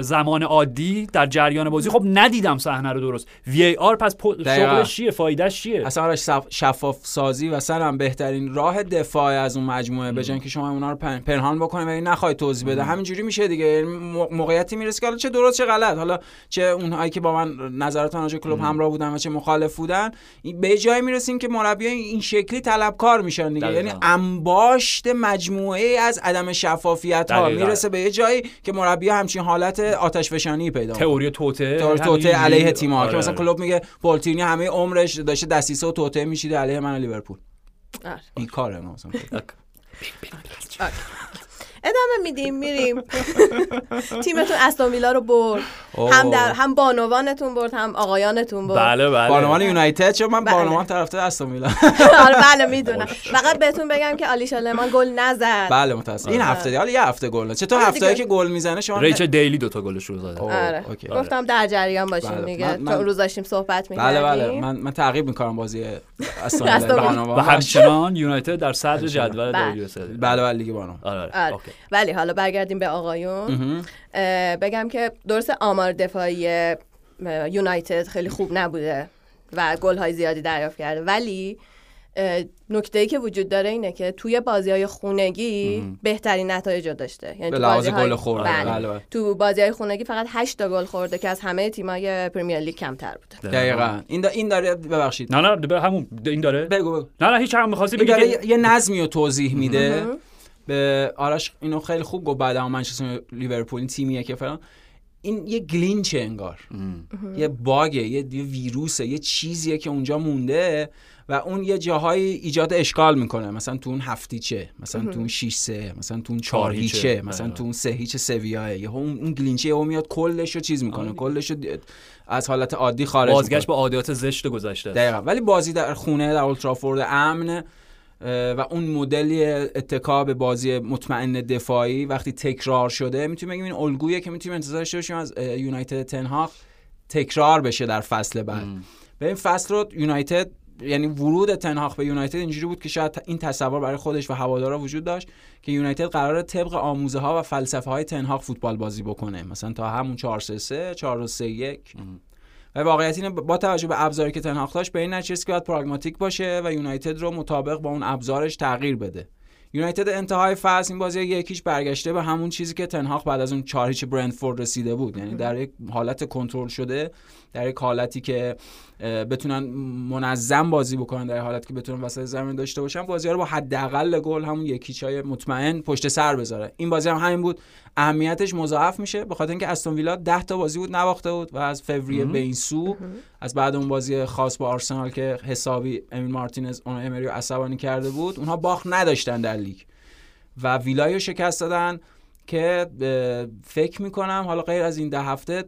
زمان عادی در جریان بازی خب ندیدم صحنه رو درست. وی ای آر پس. شغلش چیه؟ فایدهش چیه؟ اصلا شفاف سازی و هم بهترین راه دفاع از اون مجموعه. به جای اینکه شما اونا رو پن- پنهان بکنید و این نخواهید توضیح بده. همینجوری میشه دیگه. یعنی موقعیتی می‌رسه که حالا چه درست چه غلط حالا چه اونهایی که با من نظراتان راجع کلوب همراه بودن و چه مخالف بودن به جای می‌رسیم که مربیان این شکلی طلبکار میشن دیگه. یعنی انباشت مجموعه از عدم شفافیت ها. می‌رسه به یه جایی که مربی همچین حالت آتش فشانی پیدا می‌کنه. تئوری توته تئوری توته. علیه تیم ها که آره، مثلا آره. کلوب میگه پولتینی همه عمرش داشته دسیسه و توته میشیده علیه من لیورپول آره. این کاره مثلا ادامه میدیم میریم. تیمتون استون ویلا رو برد. هم در هم بانوانتون برد هم آقایانتون برد. بله بله. بانوان یونایتد چون من بله. بانوان طرفدار استون ویلا. آره بله می‌دونم. فقط بهتون بگم که آلیشا لمان گل نزد. بله متاسفم این هفته دی- حالا یه هفته گل چطور آره هفتهایی دیگه. که گل می‌زنه شما ریچل دیلی دوتا گلش رو اوه، آره. okay. گفتم در جریان باشیم بله. من- تا اون روز داشتیم صحبت می‌کردیم بله. بله من من تعقیب می‌کنم بازی استون استون ویلا ویلا. و همچنان یونایتد در صدر جدول بله. W بله بله لیگ بانوان. آره آره. ولی حالا برگردیم به آقایون. بگم که درست آمار دفاعی یونایتد خیلی خوب نبوده و گل های زیادی دریافت کرده. ولی نکته ای که وجود داره اینه که توی بازی های خونگی بهترین نتایج رو داشته. یعنی تو گل خورده. بله. بله. بله. تو بازی های خونگی فقط 8 تا گل خورده که از همه تیمای پرمیر لیگ کمتر بوده. دقیقا. این, دا این داره ببخشید. نه نه همون این داره؟ بگو بگو. نه نه هیچ هم می‌خواستی بگی یه- نظمی رو توضیح میده. به آرش اینو خیلی خوب گفت بعد منچستر لیورپول این تیمیه که فلان. این یه گلینچه انگار. یه باگه یه, یه ویروسه یه چیزیه که اونجا مونده و اون یه جاهایی ایجاد اشکال می‌کنه. مثلا تو اون هفتیچه مثلا تو اون 6 3 مثلا تو اون 4 چهار هیچه. هیچه مثلا. تو اون 3 هیچ سویاه یه اون اون گلینچه یهو میاد کلش رو چیز می‌کنه. کلش رو از حالت عادی خارج بازگشت. به عادات زشت گذشته. دقیقا. ولی بازی در خونه در اولترافورد امن. اه، و اون مدلی اتکا به بازی مطمئن دفاعی وقتی تکرار شده می‌تونیم بگیم این الگویه که می‌تونیم انتظار داشته باشیم از یونایتد تنهاق تکرار بشه در فصل بعد. به این فصل رو یونایتد یعنی ورود تنهاق به یونایتد اینجوری بود که شاید این تصور برای خودش و هوادارا وجود داشت که یونایتد قرار طبق آموزه ها و فلسفه های تنهاق فوتبال بازی بکنه. مثلا تا همون 4 3 3 4 3 1 و واقعیت اینه با توجه به ابزاری که تنهاق داشت به این نتیجه که باید پراگماتیک باشه و یونایتد رو مطابق با اون ابزارش تغییر بده. یونایتد انتهای فصل این بازی یکیش برگشته به همون چیزی که تنهاق بعد از اون چهار هیچ برندفورد رسیده بود. یعنی در یک حالت کنترل شده در یک حالتی که بتونن منظم بازی بکنن در حالتی که بتونن وسط زمین داشته باشن بازی رو با حداقل گل همون یکیچ های مطمئن پشت سر بذاره. این بازی هم همین بود. اهمیتش مضاعف میشه به خاطر اینکه استون ویلا 10 تا بازی بود نباخته بود و از فوریه به این سو از بعد اون بازی خاص با آرسنال که حسابی امیل مارتینز اون امری رو عصبانی کرده بود اونها باخت نداشتن در لیگ. و ویلای رو شکست دادن که فکر می‌کنم حالا غیر از این ده هفته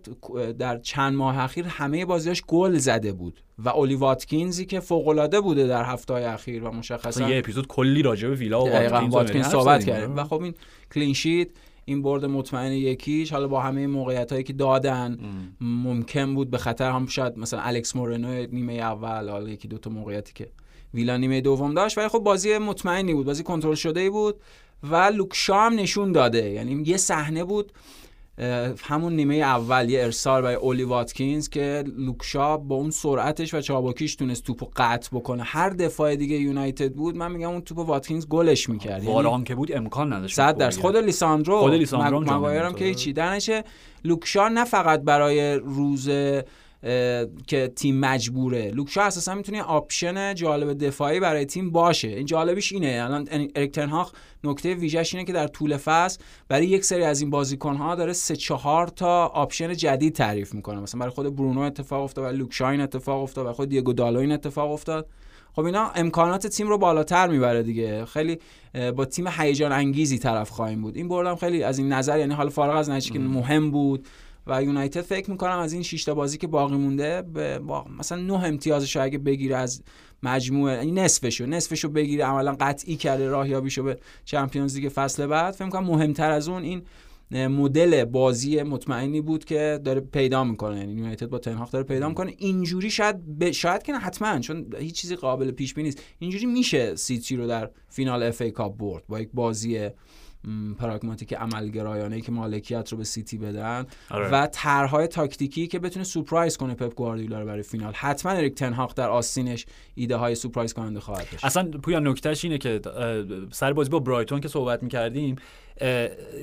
در چند ماه اخیر همه بازیاش گل زده بود. و اولی واتکینزی که فوق بوده در هفته های اخیر و مشخصا یه اپیزود کلی راجع به ویلا و واتکینز واتکینز صحبت. کردیم. و خب این clean sheet این برد مطمئن یکیش حالا با همه موقعیت هایی که دادن ممکن بود به خطر هم شاید مثلا الکس مورنو نیمه اول حالا یکی دو تا موقعیتی که ویلا نیمه دوم داشت ولی خب بازی مطمئنی بود بازی کنترل شده بود و لوک شا هم نشون داده. یعنی یه صحنه بود همون نیمه اول یه ارسال برای اولی واتکینز که لوک شا با اون سرعتش و چابکیش تونست توپو قطع بکنه. هر دفاع دیگه یونایتد بود من میگم اون توپ واتکینز گلش می‌کرد. یعنی واران که بود امکان نداشت صد درصد. خود لیساندرو خود لیساندرو مگ-. که هیچی درنشه لوک شا نه فقط برای روز که تیم مجبوره. لوک شا اساسا می‌تونه option جالب دفاعی برای تیم باشه. این جالبیش اینه. الان اریک تنهاخ نکته ویژش اینه که در طول فصل برای یک سری از این بازیکن‌ها داره سه چهار تا option جدید تعریف می‌کنه. مثلا برای خود برونو اتفاق افتاد برای لوک شا این اتفاق افتاد برای خود دیوگو دالو این اتفاق افتاد. خب اینا امکانات تیم رو بالاتر می‌بره دیگه. خیلی با تیم هیجان انگیزی طرف خواهیم بود. این بردم خیلی از این نظر یعنی حالا فارغ از نتیجه که مهم بود. و یونایتد فکر می‌کنم از این 6 تا بازی که باقی مونده به با مثلا 9 امتیازش اگه بگیره از مجموعه یعنی نصفشو نصفشو بگیره عملا قطعی کرده راهیابیشو به چمپیونز لیگ فصل بعد. فکر می‌کنم مهمتر از اون این مدل بازی مطمئنی بود که داره پیدا می‌کنه. یعنی یونایتد با تنهاخ داره پیدا می‌کنه. اینجوری شاید ب... شاید که نه حتما چون هیچ چیزی قابل پیش بینی نیست. اینجوری میشه سیتی رو در فینال اف ای کاپ برد با یک بازی پراگماتیک عملگرایانه که مالکیت رو به سیتی بدن آره. و طرحهای تاکتیکی که بتونه سورپرایز کنه پپ گواردیولا رو برای فینال. حتما اریک تنهاخ در آستینش ایده های سورپرایز کننده خواهد داشت. اصلا پویان نکتهش اینه که سر بازی با برایتون که صحبت می‌کردیم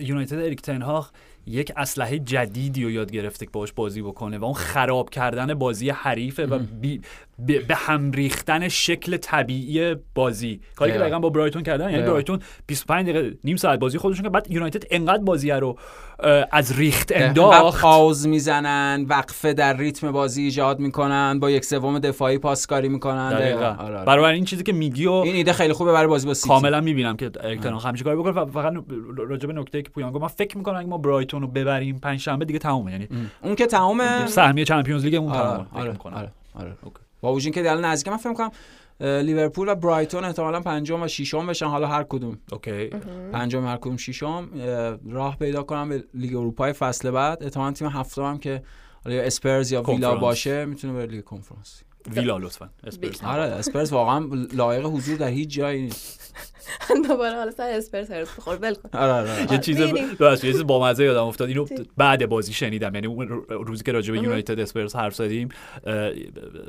یونایتد اریک تنهاخ یک اسلحه جدیدی رو یاد گرفته که باش بازی بکنه و اون خراب کردن بازی حریفه و بی به هم ریختن شکل طبیعی بازی. کاری که دقیقاً. با برایتون کردن یعنی. برایتون 25 دقیقه نیم ساعت بازی خودشون که بعد یونایتد انقدر بازی رو از ریخت انداخت. pause می‌زنن وقفه در ریتم بازی ایجاد می‌کنن با یک سوم دفاعی پاسکاری می‌کنن. دقیقاً. آره، آره. برای این چیزی که میگی و این ایده خیلی خوبه برای بازی با سیتی. کاملا می‌بینم که تنهاخ همیشه کاری بکنه. فقط راجع به نکته که پویان گفت من فکر می‌کنم اگه ما برایتون رو ببریم پنج شنبه دیگه تمومه. یعنی اون که تمام سهمیه چمپیونز لیگ اون آره تمومه. آره. آره آره. okay. با وجود اینکه الان نزدیک من فکر می‌کنم لیورپول و برایتون احتمالا پنجم و ششم بشن. حالا هر کدوم. okay. پنجم هر کدوم ششم اه، راه پیدا کنم به لیگ اروپای فصل بعد. احتمالاً تیم هفتم هم که حالا یا اسپرز یا ویلا. باشه می‌تونه بره لیگ کنفرانس ویلا لطفا اسپرز. آره اسپرز واقعا لایق حضور در هیچ جایی نیست. دوباره حالا سر اسپرز حرص نخور ول کن. آره آره یه چیز یه چیز بامزه یادم افتاد. اینو بعد بازی شنیدم. یعنی اون روزی که راجع به یونایتد اسپرز حرف زدیم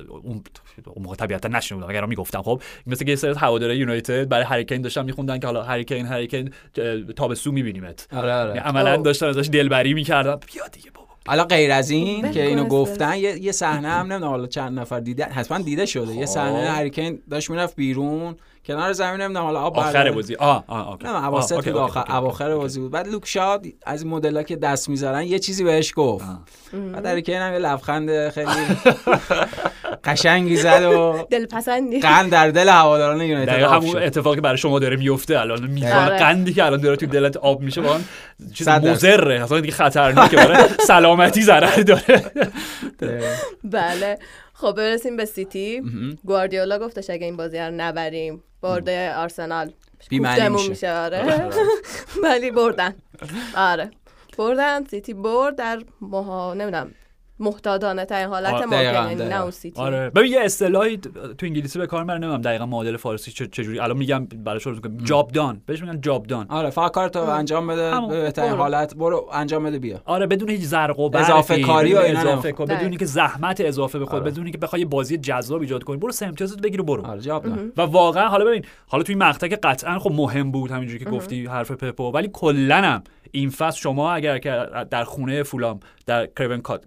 اون اون موقع طبیعتا نشنیدم اگر می‌گفتم. خب مثل که یه سری هواداره یونایتد برای هریکین داشتن میخوندن که حالا هریکین هریکین تابستون میبینیمت. آره آره. عملا اوه. داشتن ازش دلبری می‌کردن. بیا دیگه بابا. حالا غیر از این که اینو. گفتن یه, یه صحنه هم نمی‌دونم حالا چند نفر دیده حتما دیده شده یه صحنه خب. هریکین داشت می‌رفت بیرون کنار زمین نمی‌دونم حالا آب آخر. بازی آه اوکی نه اواسط بود آخر اواخر. بازی بود بعد لوک شاد از این مدل که دست می‌ذارن یه چیزی بهش گفت. بعد هریکین هم یه لبخند خیلی قشنگی زد و دلپسندی. قند در دل هواداران یونایتد همون اتفاقی برای شما داره میفته الان. آره. قندی که الان داره توی دلت آب میشه واقعا چیز. مضره. اصلا دیگه خطرناکه برای سلامتی ضرر داره. بله. خب برسیم به سیتی. گواردیولا گفتش اگه این بازی رو نبریم برده آرسنال. بی‌معنی میشه. میشه آره. ولی بردن. آره. بردن سیتی برد در مها نمی‌دونم محتاطانه ترین حالت ممکن یعنی نه آره. ببین یه اصطلاحی تو انگلیسی به کار می‌برن نمی‌دونم دقیقا معادل فارسی چه- چجوری. الان میگم براش رو میگم. job done بهش میگن job done آره فقط کارتو انجام بده. به بهترین برو. حالت. برو انجام بده بیا. آره بدون هیچ زرق و برقی اضافه کاری و اینا اضافه. کار بدون دقیقاً. اینکه زحمت اضافه به خود آره. بدون اینکه بخوای یه بازی جذاب ایجاد کنی برو سه امتیازت بگیر و برو. آره جواب نه و واقعا حالا ببین حالا توی این مقطع که قطعا خب مهم بود همینجوری که گفتی حرف پپو ولی کلا هم این فصل شما اگر که در خونه فولام در کریون کات.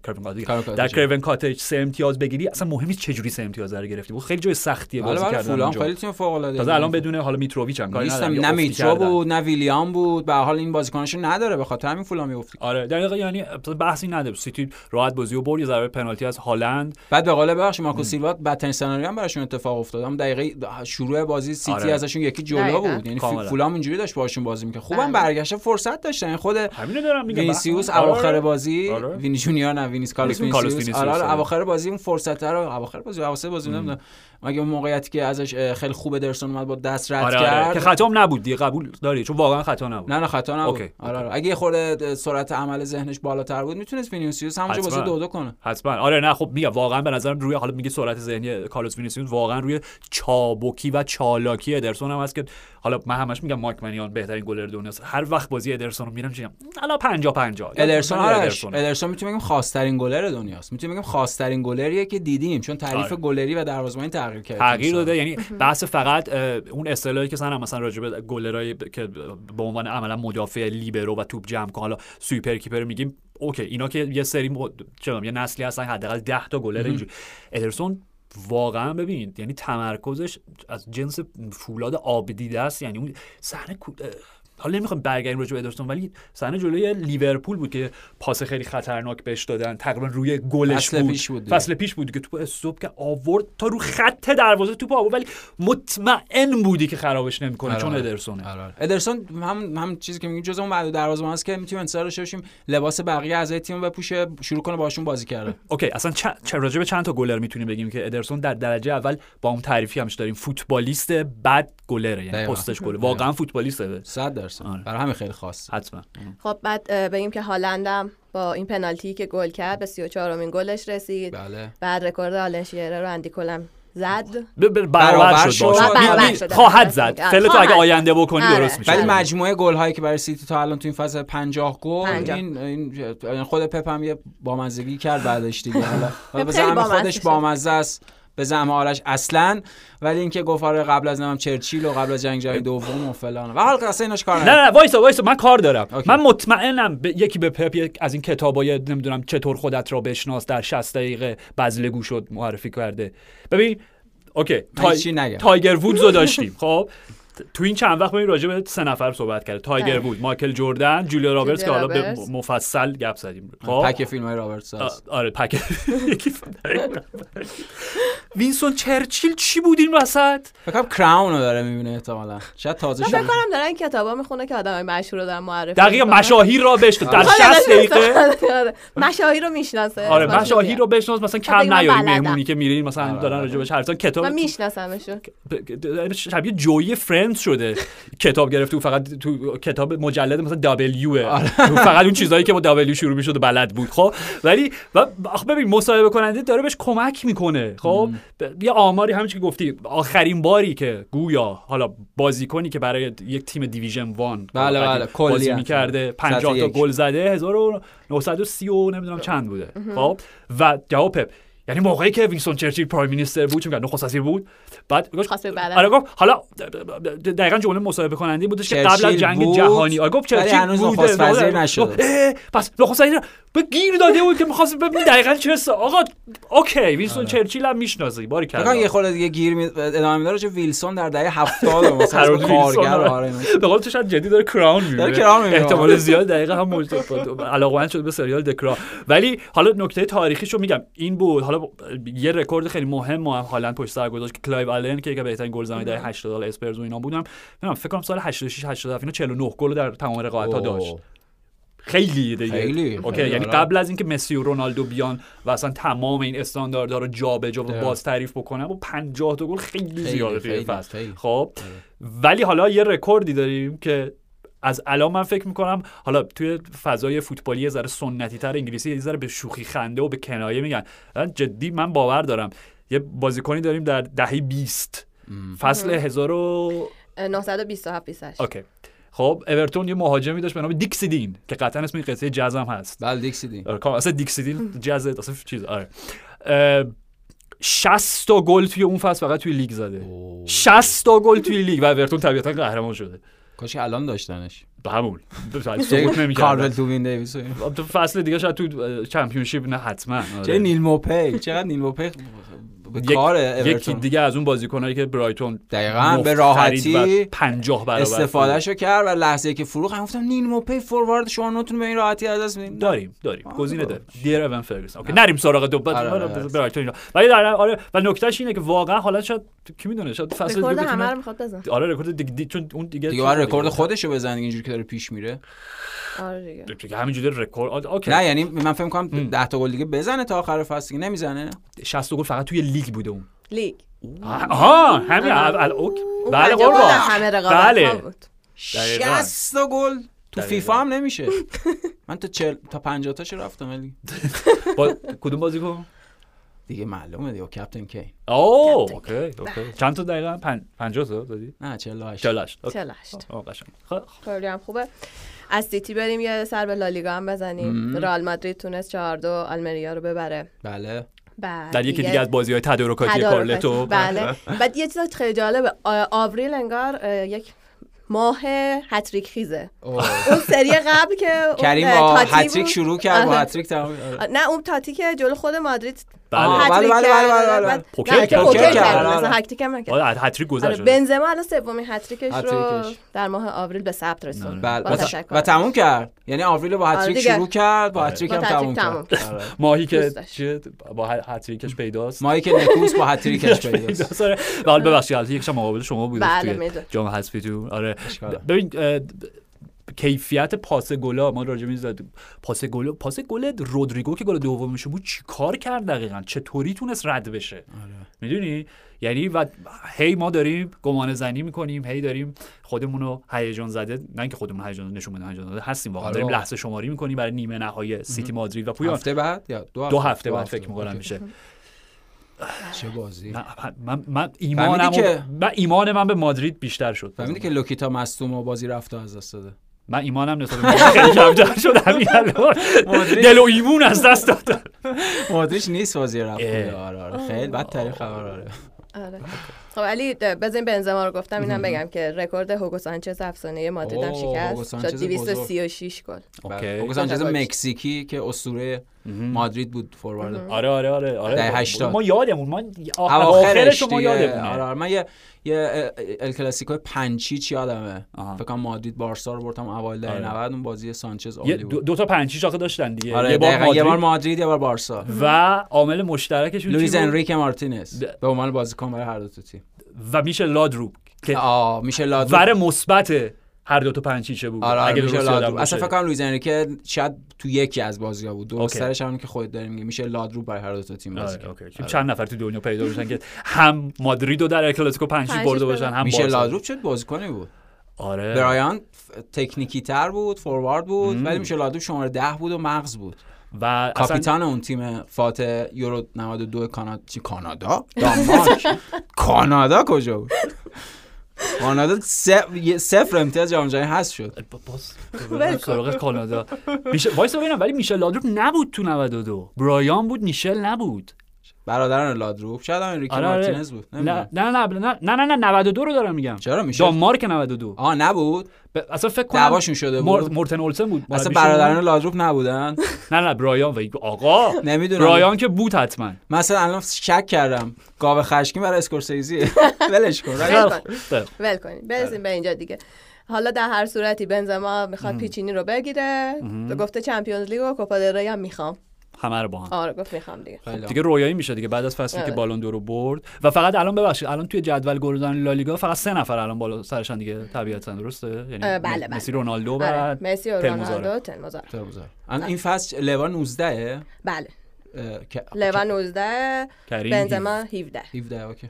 در کریون کاتج سه امتیاز بگیری اصلا مهم نیست چه جوری سه امتیاز رو گرفتی بود خیلی جای سختیه بازی کردن فولام اونجا. خیلی تیم فوق العاده تازه الان بدون حالا میتروویچ هم کاری یه نه میترو. بود نه ویلیام بود به هر حال این بازیکناشو نداره به خاطر همین فولام می‌گفتی آره دقیقا یعنی بحثی نداره سیتی راحت بازی و برد یه ضربه پنالتی از هالند بعد به قول ببخش مارکو سیلوا بدترین سناریو هم براشون اتفاق افتاد هم دقیقه شروع بازی سیتی آره. ازشون یکی جلو. بود یعنی. فولام اینجوری داشت باشون بازی می‌کرد خوبم بله. برگشته فرصت داشتن یعنی خود همینو دارم میگم وینیسیوس آره. اواخر بازی آره. وینی جونیور نه وینیس کارلوس وینیسیوس، آره آره آره. اواخر بازی اون فرصت رو اواخر بازی اواسط بازی نمی‌دونم مگه اون موقعیتی که ازش خیلی خوب ادرسون اومد با دست رد آره, آره. کرد؟ که خطام نبود دیگه قبول داری؟ چون واقعا خطا نبود. نه نه خطا نبود. okay. آره آره. اگه یه خورده سرعت عمل ذهنش بالاتر بود می‌تونست وینیسیوس همونجا. بازی دو دو کنه. حتما. آره نه خب میگم واقعا به نظرم روی حالا میگه سرعت ذهنی کارلوس وینیسیوس واقعا روی چابکی و چالاکی ادرسون هم هست که حالا من همش میگم مایک منیان بهترین گلر دنیاست هر وقت بازی ادرسون رو می‌بینم الان 50 50 ادرسون آرش. ادرسون. می‌تونیم بگیم خاصترین گلر دنیاست می‌تونیم بگیم خاصترین گلریه که دیدیم چون تعریف آره. گلری و دروازه‌بانی تغییر کرد تغییر داده. یعنی بحث فقط اون اصطلاحی که سن مثلا راجع به گلرای که به عنوان عملا مدافع لیبرو و توپ جمع کن حالا sweeper keeper میگیم okay اینا که یه سری م... چه می‌دونم، یه نسلی هستن حداقل 10 تا گلر اینجوری. ادرسون واقعا ببین یعنی تمرکزش از جنس فولاد آب دیده است. یعنی اون صحنه حالا نمی‌خوام برگردیم راجع به ادرسون ولی صحنه جلوی لیورپول بود که پاس خیلی خطرناک بهش دادن تقریبا روی گلش بود پیش بود. فصل پیش بود که توپ استوب که آورد تا رو خط دروازه توپ آورد ولی مطمئن بودی که خرابش نمی‌کنه آره، چون آره. ادرسونه آره، آره. ادرسون هم هم چیزی که میگیم جزء اون معدود دروازه‌بان است که می‌تونیم انتظار داشته باشیم لباس بقیه اعضای تیم بپوشه شروع کنه باشون بازی کرده okay اصلا چه چه- راجع به چند تا گلر می‌تونیم بگیم که ادرسون در درجه اول با اون تعریفی همش داریم فوتبالیست بد گلره یعنی. پستش گله واقعا فوتبالیسته 100 درصد آره. برای همین خیلی خاص حتما خب بعد بگیم که هالندم با این پنالتی که گل کرد به 34 امین گلش رسید بله بعد رکورد آلن شیرر و اندی کولم زد برابر برابر شد شد. باشه. برابر می- شد. خواهد زد آره، فعلا تو اگه. آینده بکنی آره. درست میشه ولی. مجموعه گل هایی که برای سیتی تا الان تو این فصل 50 گل پنجاه. این این خود پپ هم یه بامزگی کرد بعدش دیگه حالا خودش. بامزه است به زعم آرش اصلا ولی اینکه گفت آره قبل از نمام چرچیل و قبل از جنگ جهانی دوم و فلان. و حال اصلا ایناش کار نه نه وایسا وایسا من کار دارم. اوکی. من مطمئنم به یکی به پپ از این کتابای نمی‌دونم چطور خودت را بشناس در 60 دقیقه بزلگو شد معرفی کرده. ببین اوکی نگم. تایگر وودز رو داشتیم. خب؟ تو این چند وقت ببین راجع به سه نفر صحبت کرد تایگر. وود مایکل جردن جولیا رابرتس که حالا به. مفصل گپ زدیم خب پک فیلم های رابرتس آره پک وینسون چرچیل چی بود این وسط فکر کنم کراون رو داره می‌بینه احتمالا شاید تازه من شده فکر کنم دارن کتابا می‌خونه که آدمای مشهور رو دارن معرفی دقیقا. مشاهیر را بهش در آره، 60 دقیقه آره. مشاهیر رو می‌شناسه آره مشاهیر. رو بشناس مثلا من کم نیاری. مهمونی که میرین مثلا آره، دارن آره. راجع بهش حرف زدن. کتاب من میشناسمشون شبیه جویی فرندز ترند شده. کتاب گرفته و فقط تو کتاب مجلد مثلا دبلیو آره. فقط اون چیزایی که با دبلیو شروع می‌شد و بلد بود. خب ولی و ببین مصاحبه کننده داره بهش کمک می‌کنه. خب ب- یه آماری همین که گفتی آخرین باری که گویا حالا بازیکنی که برای یک تیم دیویژن 1 بله، بله، بازی. می‌کرده 50 تا. گل زده 1930 و نمی‌دونم چند بوده. خب و جواب پپ یعنی موقعی که وینستون چرچیل پرایم مینیستر بود چون که نخست وزیر بود بعد گفت. آره گفت حالا دقیقا جمله مصاحبه کننده بودش که قبل از جنگ بود، جهانی آره گفت چرچیل هنوز بوده نخست وزیر. اه، پس نخست وزیر به گیر داده بود که می‌خواست ببینی دقیقا چه آقا اوکی وینستون چرچیل هم می‌شناسی باری کلا. یه خورده دیگه گیر می... ادامه میداره چه ویلسون در دهه 70 مثلا ویلسون، کارگر آره. آره. به قول تو شاید جدی داره کراون می‌بینه. داره کراون می‌بینه. احتمال زیاد دقیقا هم علاقمند شده به سریال دکرا ولی حالا نکته تاریخیشو میگم. این بود. حالا یه رکورد خیلی مهم ما هم هالند پشت سر گذاشت. که کلایو آلن که یکی بهترین گلزنای دهه 80 سال اسپرز و اینا بودم. نمی‌دونم فکر کنم سال 86 87 اینا 49 گل در تمام رقابت‌ها داشت. خیلی دیگه. خیلی. okay خیلی، یعنی آره. قبل از اینکه مسی و رونالدو بیان و اصلا تمام این استانداردها رو جابجا و آره. باز تعریف بکنن و 50 تا گل خیلی خیلی، زیاده توی خیلی، فصل. خب ولی حالا یه رکوردی داریم که از الان من فکر می‌کنم حالا توی فضای فوتبالی یه ذره سنتی تر انگلیسی یه ذره به شوخی خنده و به کنایه میگن. جدی من باور دارم. یه بازیکنی داریم در دهه 20 فصل 1000 و 927 28 اوکی. خب اورتون یه مهاجمی داشت به نام دیکسیدین که قطعا اسم این قصه جز هم هست. بله دیکسیدی آره اصلا دیکسیدین جز اصلا چیز آره. اه، 60 تا گل توی اون فصل فقط توی لیگ زده. 60 تا گل توی لیگ و اورتون طبیعتا قهرمان شده. کاش الان داشتنش. به همون. سقوط کارول تو وین دیویس. تو فصل دیگه شاید تو چمپیونشیپ نه حتما آره. چه نیل موپی چقدر نیل موپی. به یک- کار یکی دیگه از اون بازیکنایی که برایتون دقیقاً به راحتی خرید و 50 برابر استفادهشو کرد و لحظه که فروخت هم گفتم نیل موپی فوروارد شما نتون به این راحتی از دست میدین داریم داریم. گزینه. داریم. دیر اون فرگوسن. اوکی نریم سراغ دو بعد آره، آره، آره. برایتون اینا ولی در آره و نکتهش اینه که واقعا حالا شاید کی می‌دونه شاید فصل رکورد دیگه همه بتونه- رو می‌خواد بزن آره رکورد دیگه دی- چون اون دیگه دیگه رکورد خودشو بزنه اینجوری که داره پیش میره. آره دیگه. دیگه همینجوری رکورد okay نه یعنی من فکر کنم ام. 10 تا گل دیگه بزنه تا آخر فصل دیگه نمی‌زنه. 60 گل فقط توی لیگ بوده اون. لیگ. آها همین okay اون بله قربان. در همه رقابت بله. ها بود. دقیقاً. 60 تا گل تو دقیقاً. فیفا هم نمیشه. من تا 40 تا 50 تاش رفتم ولی. با کدوم بازیکن دیگه معلومه دیگه captain کی. اوه captain. Okay okay. چند تا دقیقاً؟ پن- 50 تا دادی؟ نه 48 48 okay. 48 آه، قشنگ. خب. خیلی هم خوبه. از سیتی بریم یه سر به لالیگا هم بزنیم رئال مادرید تونست 4 2 آلمریا رو ببره بله بعد در یکی دیگه از بازی های تدارکاتی. کارلتو بله بعد یه چیز خیلی جالبه آوریل انگار یک ماه هتریک خیزه اون سری قبل که اون، کریم با هتریک. شروع کرد با آره. هتریک تمام آره. نه اون تاتی که جلو خود مادرید بله. بله، هتریک بله، کرد. بله، بله، بله. پوکر کرد. مثلا آره. هتریک هم نکرد آره هتریک آره گذشت بنزما الان سومین هتریکش رو. در ماه آوریل به ثبت رسوند بله با و, تشکر. و تموم کرد یعنی آوریل با هتریک دیگه. شروع کرد با آره. هتریک هم هتریک تموم کرد آره. ماهی که با هتریکش پیداست ماهی که نکوس با هتریکش پیداست آره حالا ببخشید البته یکش هم مقابل شما بود بله، توی. جام حذفی تو آره. ببین کیفیت پاس گلا ما راجع به زد پاس گل پاس گل رودریگو که گل دومش بود چیکار کرد دقیقا؟ چطوری تونست رد بشه؟ می‌دونی؟ یعنی و هی ما داریم گمان زنی می‌کنیم هی داریم خودمون رو هیجان زده نه اینکه خودمون هیجان نشون بدیم هیجان زده هستیم واقعا. آره. داریم لحظه شماری می‌کنیم برای نیمه نهایی سیتی مادرید و پویان. هفته بعد یا دو هفته, دو هفته بعد فکر می‌کنم. میشه. چه بازی. من, من, من ایمانم که- من ایمان من به مادرید بیشتر شد. فهمیدی که لوکیتا مصدوم و بازی رفته از دست داده. من ایمانم نسبت خیلی کمتر شد همین الان. دل و ایمون از دست دادم مادریچ نیست بازی رفته اه. آره آره. خیلی بدترین خبر آره. آره. خب ولی بزنین بنزما رو گفتم اینم بگم که رکورد هوگو سانچز افسانه مادرید هم هوگو شکست شد 236 گل. Okay. Okay. سانچز. مکزیکی که اسطوره مادرید بود فوروارد. آره آره آره آره. دهه 80. ما یادمون ما آخرش ما دیگه. یادمونه. آره آره. من یه یه ال کلاسیکو پنج هیچ یادمه. فکر کنم مادرید بارسا رو برد اوایل دهه آره. 90 اون بازی سانچز عالی بود. دو تا پنج هیچش آخه داشتن دیگه. آره یه بار دقیقاً. یه بار مادرید مادرید یه بار بارسا. و عامل مشترکشون بود؟ انریک مارتینز. به عنوان بازیکن برای هر دو تا تیم. و میشل لادروپ که آه میشه لادرو ور مثبت هر دو تا پنج هیچه بود آره اگه میشل لادروپ اصلا. فکر کنم لوئیز انریکه شاید تو یکی از بازی‌ها بود Okay. سرش همون که خودت داری میگی میشل لادروپ برای هر دو تا تیم بازی آره، کرد. Okay. چند نفر تو دنیا پیدا بشن که هم مادرید رو در پنج هیچ برده باشن هم میشل. لادروپ چه بازیکنی بود آره برایان تکنیکی تر بود فوروارد بود. ولی میشل لادروپ شماره ده بود و مغز بود و اصلا کاپیتان اون تیم فاتح یورو 92 کانادا چی کانادا؟ دانمارک. کانادا کجا بود؟ کانادا صفر امتیاز جام جهانی هست شد. باز. سراغ کانادا. میشه وایسا ببینم ولی میشل لادروپ نبود تو 92 برایان بود میشل نبود. برادران لادروپ شاید هم انریکه آره، آره. مارتینز بود نه نمی‌دونم. نه نه نه نه نه نه 92 رو دارم میگم. چرا میشه؟ دانمارک 92 آه نبود. ب- اصلا فکر کنم دعواشون شده بود. مورتن اولسن بود. اصلا. برادران لادروپ نبودن. نه نه برایان و آقا. نمی‌دونم. برایان که بود حتما. مثلا الان شک کردم. گاو خشکی برای اسکورسیزی ولش کن. ول کن. کنید برسیم به اینجا دیگه. حالا در هر صورتی بنزما می‌خواد پیچینی رو بگیره. گفته چمپیونز لیگ و کوپا هم می‌خوام. همه رو با هم. آره گفت می‌خوام دیگه. خیلی دیگه رویایی میشه دیگه. بعد از فصلی که آره. بالون دور رو برد. و فقط الان ببخشید الان توی جدول گلزنی لالیگا فقط سه نفر الان بالا سرشن دیگه. طبیعتا درسته؟ یعنی بله، بله. مسی رونالدو و آره. مسی و. رونالدو تلموزار. الان این فصل لوا 19 بله. که- لوا 19 کریم بنزما 17 17 اوکی.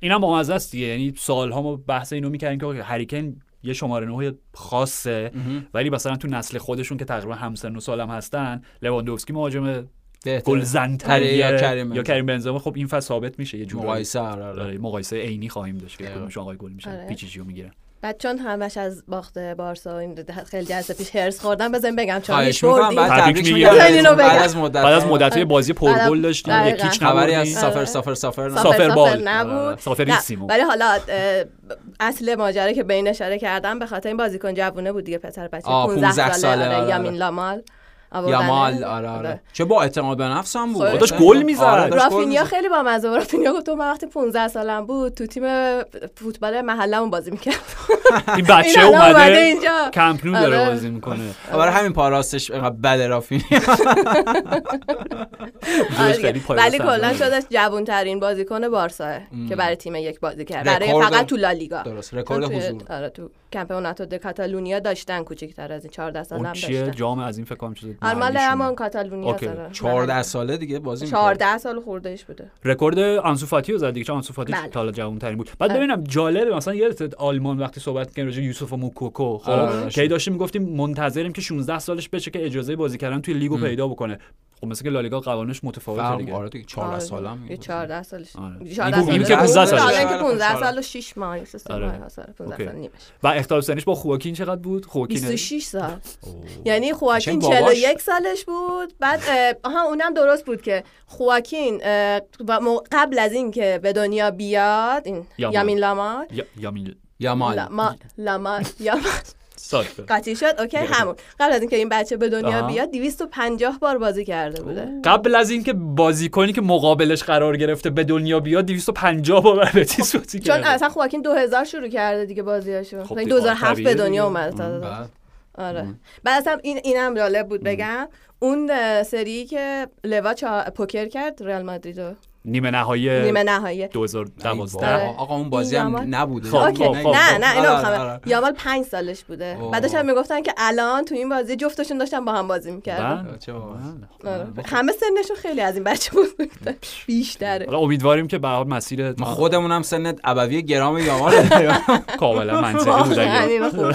اینم با مزه است دیگه. یعنی سالها ما بحث اینو می‌کردیم که هریکن یه شماره نه خاصه. ولی مثلا تو نسل خودشون که تقریبا همسن و سالم هستن لواندوفسکی مهاجم بهتره. گلزن‌تریه یا کریم یا کریم بنزما. خب این فصل ثابت میشه یه جورایی. مقایسه آره، آره. آره، مقایسه عینی خواهیم داشت که آقای گل میشن. آره. پیچیچیو می‌گیرن. بعد چون همش از باخت بارسا این خیلی جلسه پیش هرس خوردم بزن بگم چون خواهش هیچ می‌کنم بعد تبریک میگم. میگم اینو بگم. بعد از مدت بعد از. مدت بازی پرگل داشتیم دقیقاً. یکیچ خبری نبردیم از سافر آره. سافر سافر سافر سافر سافر بال. نبود آره، سافر نه، نیستیم. ولی حالا اصل ماجرا که به این اشاره کردم به خاطر این بازیکن جوونه بود دیگه پسر بچه آه، 15 15 ساله, آره، آره، یامین آره. لامال. یامال آره آره. چه با اعتماد به نفس هم بود. خب. داشت گل می‌زد. آره، رافینیا. خیلی با مزه بود. رافینیا گفت تو من وقتی 15 سالم بود تو تیم فوتبال محلمون بازی می‌کرد این بچه اومده اومده اینجا. کمپ نو داره آره. بازی می‌کنه. برای همین پاراستش اینقدر بد رافینیا. آره ولی کلا. شدش جوان ترین بازیکن بارسا که برای تیم یک بازی کرد. برای فقط تو لالیگا. درست. رکورد حضور. آره تو کمپیوناتو د کاتالونیا داشتن کوچیک‌تر از این 14 سال اون هم چیه؟ داشتن. جام از این فکر کنم آره مال. همون کاتالونیا. داره 14 ساله دیگه بازی می‌کنه 14 سال خوردهش بوده رکورد آنسو فاتی رو زد دیگه چون آنسو فاتی بله. تا حالا جوان ترین بود بعد آره. ببینم جالبه مثلا یادت آلمان وقتی صحبت می‌کردیم راجع به یوسف موکوکو خب آره. کی داشتیم می‌گفتیم منتظریم که 16 سالش بشه که اجازه بازی کردن توی لیگو پیدا بکنه خب مثل که لالیگا قوانینش متفاوته دیگه آره دیگه 14 آره، سالم یه 14 سالش آره. 14 این سالش که 15 بود. سالشه. حالا اینکه آره. 15 سال و 6 ماه 3 آره. ماه مثلا 15 okay. سال نیمش و اختلاف سنیش با خواکین چقدر بود خواکین 26 سال یعنی خواکین قشنگ باباش. 41 سالش بود بعد اه، آها اونم درست بود که خواکین قبل از این که به دنیا بیاد این. یامین لامار یا یامیل یامال لاما لامار یامال ساکت قاطی شد؟ اوکی همون. قبل از اینکه این بچه به دنیا. بیاد 250 بار بازی کرده بوده. قبل از اینکه بازیکنی که مقابلش قرار گرفته به دنیا بیاد 250 بار بتیس بازی چون کرده اصلا خواکین 2000 شروع کرده دیگه بازیاشو. خب این دیگه، 2007 طبیعیه به دنیا. اومد. تا- بعد. آره. بعد اصلا این اینم جالب بود بگم. اون سری که لوا چا... پوکر کرد رئال مادرید رو نیمه نهایی نیمه نهایی 2012 آره. آقا اون بازی هم نبوده خب، خب، خب. نه نه اینو می‌خوام. یامال پنج سالش بوده. بعدش هم می‌گفتن که الان تو این بازی جفتشون داشتن با هم بازی می‌کردن بله. بله. آره. همه سنشون خیلی از این بچه بود بیشتره حالا امیدواریم که به هر حال مسیر ما خودمون هم سن ابوی گرام یامال کاملا منطقی بود واقعاً اگه اینو خوب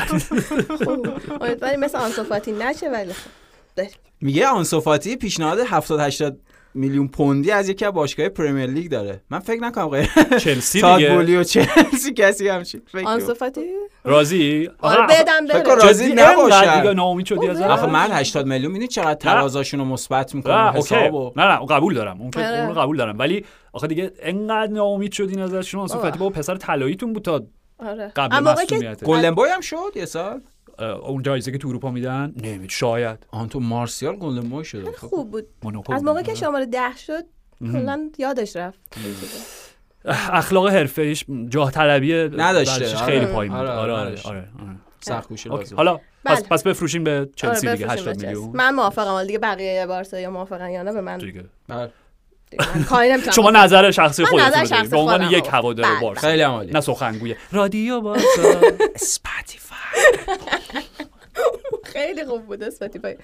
خوب. امیدواریم مثل آنسوفاتی نشه ولی خب. میگه آنسوفاتی پیشنهاد 70 80 میلیون پوندی از یکی از باشگاه پرمیر لیگ داره. من فکر نکنم غیر چلسی دیگه. بولی و چلسی کسی همچین فکر راضی؟ آره بدم فکر بره. کن راضی. اینقدر دیگه ناامید شدی از آره. آخه من 80 میلیون می‌دونی چقدر ترازاشون رو مثبت می‌کنه نه اوکی. حساب و نه نه قبول دارم. اون آره. اون رو قبول دارم. ولی آخه دیگه انقدر ناامید شدین ازشون آنسو بابا. فاتی با پسر طلاییتون بود تا آره. قبل اما موقعی که مسئولیت گلدن بوی هم شد یه سال؟ اون جایزه که تو اروپا میدن نمید شاید آن تو مارسیال گلدن بوی شده خب. خوب بود از موقعی که شماره ده شد کلا یادش رفت اخلاق حرفه‌ایش جاه طلبی نداشته. آره. خیلی پایین بود آره، آره آره، آره. آره. سخت. لازم. حالا پس بله. پس بفروشیم به چلسی آره، دیگه بفروشیم 80 به چلسی. میلیون من موافقم ولی دیگه بقیه بارسا یا موافقن یا نه به من دیگه بله. شما. نظر شخصی من خودتون به عنوان یک. هوادار بله، بارسا خیلی عالی نه سخنگوی رادیو بارسا اسپاتیفای خیلی خوب بود اسپاتیفای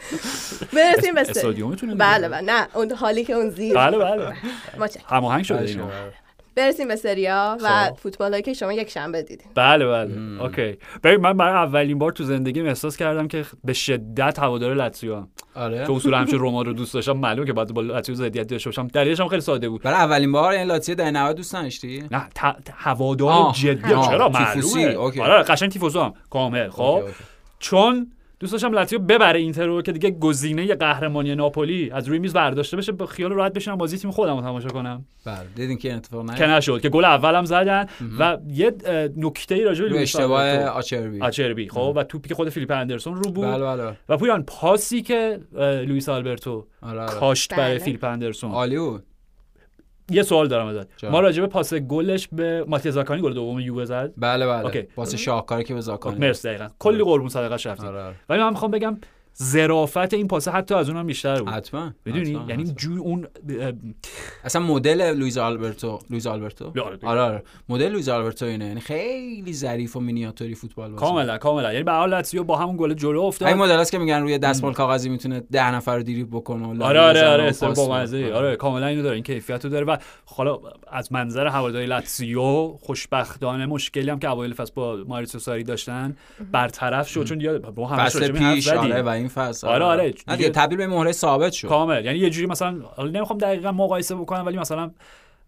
برسیم به بله بله. نه اون حالی که اون زیر. بله بله. هماهنگ شده بله، اینو. برسیم به سری آ و خب. فوتبال هایی که شما یک شنبه دیدین. بله بله. Okay. ببین من برای اولین بار تو زندگیم احساس کردم که به شدت هوادار لاتزیو ام. آره. که اصولا همیشه روما رو دوست داشتم معلومه که بعد با لاتزیو ضدیت داشته باشم. دلیلش هم خیلی ساده بود. برای اولین بار این لاتزیو در 90 دوست نداشتی؟ نه ت- ت- هوادار جدی. چرا معلومه؟ Okay. آره قشنگ tifoso هم. کامل. خب. چون دوست داشتم لاتزیو ببره اینتر رو که دیگه گزینه قهرمانی ناپولی از روی میز برداشته بشه با خیال راحت بشینم بازی تیم خودم رو تماشا کنم. بله دیدین که اتفاق که نه نشد که گل اولم زدن و یه نکته ای راجع به اشتباه. آچربی. آچربی خب و توپی که خود فیلیپ اندرسون رو بود. بله بله. و پویان پاسی که لوئیس آلبرتو آره آره. کاشت برای بله. فیلیپ اندرسون. عالی بود. یه سوال دارم ازت. ما راجع به پاس گلش به ماتیا زاکانی گل دوم یووه زد. بله بله. Okay. واسه شاهکاری که به زاکانی مرسی دقیقاً. کلی قربون صدقه رفتیم آره آره. ولی من می‌خوام بگم ظرافت این پاسه حتی از اونم بیشتر بود. حتما می‌دونی؟ یعنی. جو اون اصلا مدل لوئیس آلبرتو لوئیس آلبرتو؟ آره. آره آره. مدل لوئیس آلبرتو اینه. یعنی خیلی ظریف و مینیاتوری فوتبال بازی. کاملا کاملا. یعنی به حال لاتزیو با همون گل جلو این افتاد مدل است که میگن روی دستمال کاغذی می‌تونه ده نفر رو دریبل بکنه آره آره آره با. مزه. آره کاملا اینو داره. این کیفیت رو داره. و حالا از منظر هواداری لاتزیو خوشبختانه مشکلی هم که اوایل فصل با ماوریتسیو ساری داشتن برطرف شد. چون یا با همش این پیش. آره و این فصل. آره، آره. نه دیگه- دیگه تبدیل به مهره ثابت شد. کامل. یعنی یه جوری مثلا نمی‌خوام دقیقا مقایسه بکنم ولی مثلا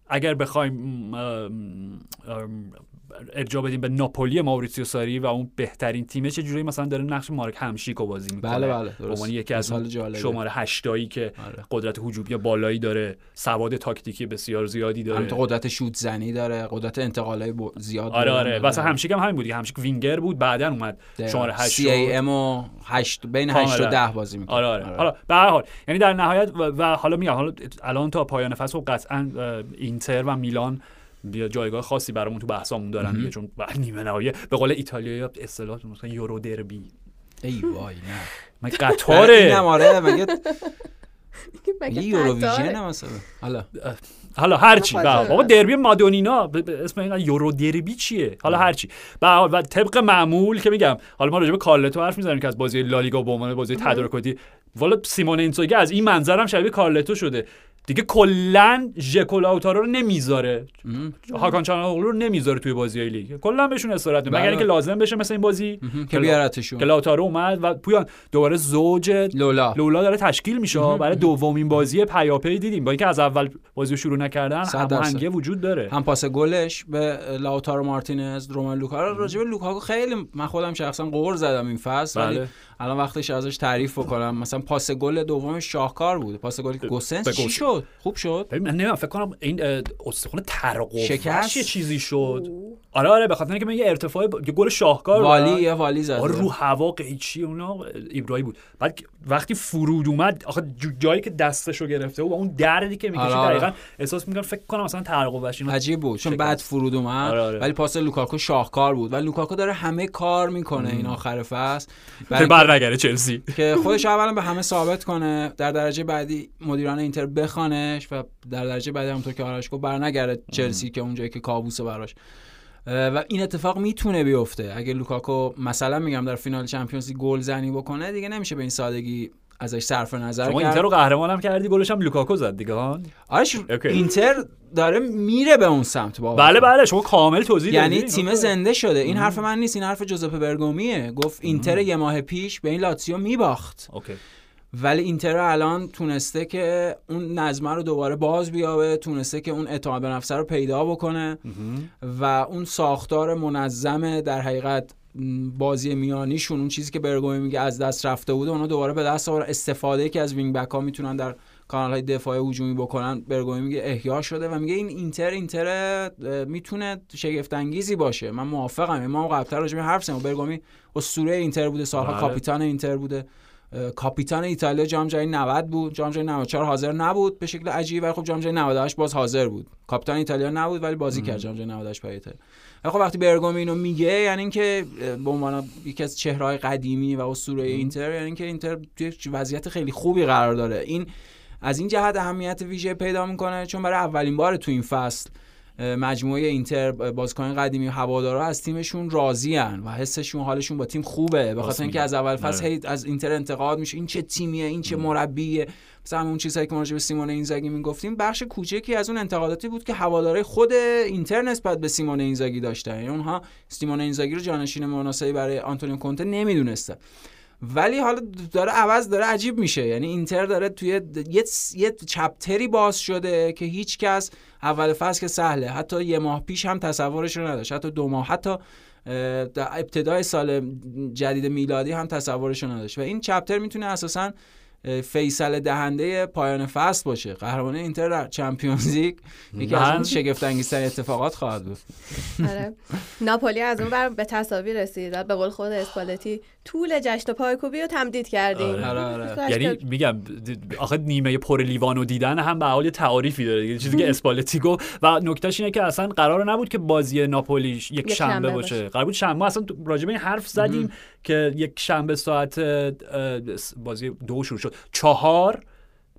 اگر بخوایم ارجاع بدیم به ناپولی ماوریتسیو ساری و اون بهترین تیمش یه جوری مثلا داره نقش مارک همشیکو بازی می‌کنه. بله بله درست. یکی از. شماره هشتایی که آره. قدرت هجومی بالایی داره سواد تاکتیکی بسیار زیادی داره. همینطور قدرت شوت زنی داره قدرت انتقالای ب- زیاد آره داره. آره. واسه همشیک هم همین بود همشیک وینگر بود بعدا اومد. شماره 8 CAM و 8 بین 8 و کاملا. 10 بازی می‌کنه. آره آره. حالا به هر حال یعنی در نهایت و, و حالا میگم حالا الان تا پایان فصل خب قطعا اینتر و میلان جایگاه خاصی برامون تو بحثامون دارن دیگه چون بعد نیمه نهایی. به قول ایتالیا اصطلاح مثلا یورو دربی. ای وای نه. من اینم قطاره آره مگه یه یوروویژن؟ هم مثلا؟ حالا. حالا هر حال. خب. بابا دربی مادونینا. اسم این یورو دربی چیه؟ حالا هر حال و طبق معمول که میگم حالا ما راجع به کارلتو حرف می‌زنیم که از بازی لالیگا به عنوان بازی تدارکاتی. والا سیمون اینزاگی از این منظرم شبیه کارلتو شده. دیگه کلا ژکو لاوتارو رو نمی‌ذاره. هاکان چانوغلو رو نمی‌ذاره توی بازی های لیگ. کلا بهشون استراحت میده مگر بله. اینکه لازم بشه مثل این بازی که بیارتشون. که لاوتارو اومد و پویان دوباره زوج لولا. لولا داره تشکیل میشه. برای دومین بازی پیاپی دیدیم. با اینکه از اول بازی رو شروع نکردن. هماهنگی وجود داره. هم پاس گلش به لاوتارو مارتینز روملو لوکا. راجع به لوکاکو خیلی من خودم شخصا غر زدم این فصل ولی بله. الان وقتش ازش تعریف بکنم. مثلا پاس گل دوم شاهکار بود. پاس گل گوسنس به چی گوسنس. شد. خوب شد. ببین من نمی‌دونم فکر کنم این اه، استخوان ترقوش شکست؟ یه چیزی شد. آره آره به خاطر اینکه من یه ارتفاع یه گل شاهکار. والی یا والی زد آره رو هوا قیچی اونا ایبرایی بود. بعد وقتی فرود اومد آخه جایی که دستشو گرفته و اون دردی که می‌کشه آره، آره. دقیقا احساس می‌کنم فکر کنم مثلا اینا عجیب بود چون. بعد فرود اومد آره، آره. ولی پاس لوکاکو شاهکار بود و لوکاکو داره همه کار می‌کنه این آخر فصل که برای بر نگرده چلسی که خودش اولا به همه ثابت کنه در درجه بعدی مدیران اینتر بخوانش و در درجه بعدی همونطور که آرش گفت برنگرده چلسی که اونجایی که کابوسه براش و این اتفاق می‌تونه بیفته. اگه لوکاکو مثلا میگم در فینال Champions League گل زنی بکنه دیگه نمیشه به این سادگی ازش صرف نظر شما کرد. اینتر رو قهرمانم کردی گلش هم لوکاکو زد دیگه ها آرش اوکی. اینتر داره میره به اون سمت بابا بله بله شما کامل توضیح یعنی. تیم. زنده شده. این حرف من نیست این حرف جوزپه برگومیه. گفت اینتر یه ماه پیش به این لاتسیو میباخت. اوکی. ولی اینتر الان تونسته که اون نظمه رو دوباره باز بیابه تونسته که اون اعتماد به نفس رو پیدا بکنه و اون ساختار منظم در حقیقت بازی میانیشون اون چیزی که برگومی میگه از دست رفته بوده اونا دوباره به دست آورد استفاده که از وینگ بک ها می‌تونن در کانال های دفاعی هجومی بکنن. برگومی میگه احیا شده و میگه این اینتر اینتر می‌تونه شگفت انگیزی باشه. من موافقم ما قبلتر راجع به حرف زدیم برگومی اسطوره اینتر بوده سالها بله. کاپیتان اینتر بوده. کاپیتان ایتالیا جام جهانی 90 بود جام جهانی 94 حاضر نبود به شکل عجیبی. ولی خب جام جهانی 98 باز حاضر بود. کاپیتان ایتالیا نبود ولی بازی کرد جام جهانی 98 برای ایتالیا. ولی خب وقتی برگومی اینو میگه یعنی اینکه به عنوان یکی از چهره‌های قدیمی و اسطوره اینتر یعنی اینکه اینتر توی وضعیت خیلی خوبی قرار داره. این از این جهت اهمیت ویژه پیدا می‌کنه چون برای اولین بار تو این فصل مجموعه اینتر بازیکن قدیمی هوادارا از تیمشون راضیان و حسشون حالشون با تیم خوبه. به خاطر اینکه از اول فصل آره. هی از اینتر انتقاد میشه. این چه تیمیه؟ این چه مربیه؟ مثلا همون چیزایی که ما راجع به سیمون اینزاگی می‌گفتیم بخش کوچکی از اون انتقاداتی بود که هوادارهای خود اینتر نسبت به سیمون اینزاگی داشتن. یعنی اونها سیمون اینزاگی رو جانشین مناسبی برای آنتونیو کونته نمی‌دونستن. ولی حالا داره عوض داره عجیب میشه. یعنی اینتر داره توی یه یه chapter ی باز شده که هیچ کس اول فصل که سهله. حتی یه ماه پیش هم تصورش رو نداشت. حتی دو ماه حتی در ابتدای سال جدید میلادی هم تصورش رو نداشت. و این چپتر می‌تونه اساسا فیصل دهنده پایان فصل باشه. قهرمانی اینتر در چمپیونز لیگ یکی از اون شگفت انگیزترین اتفاقات خواهد بود. آره. ناپولی از اون بر به تساوی رسید. به قول خود اسپالتی طول جشن پایکوبی رو تمدید کردیم. آره، آره. یعنی میگم آخه نیمه پر لیوانو دیدن هم به حال تعاریفی داره دیگه چیزی که اسپالتی گفت و نکتهش اینه که اصلا قرار نبود که بازی ناپولی یک, یک شنبه باشه. باشه. قرار بود شنبه ما اصلا راجع به این حرف زدیم که یک شنبه ساعت بازی دو شروع شد. چهار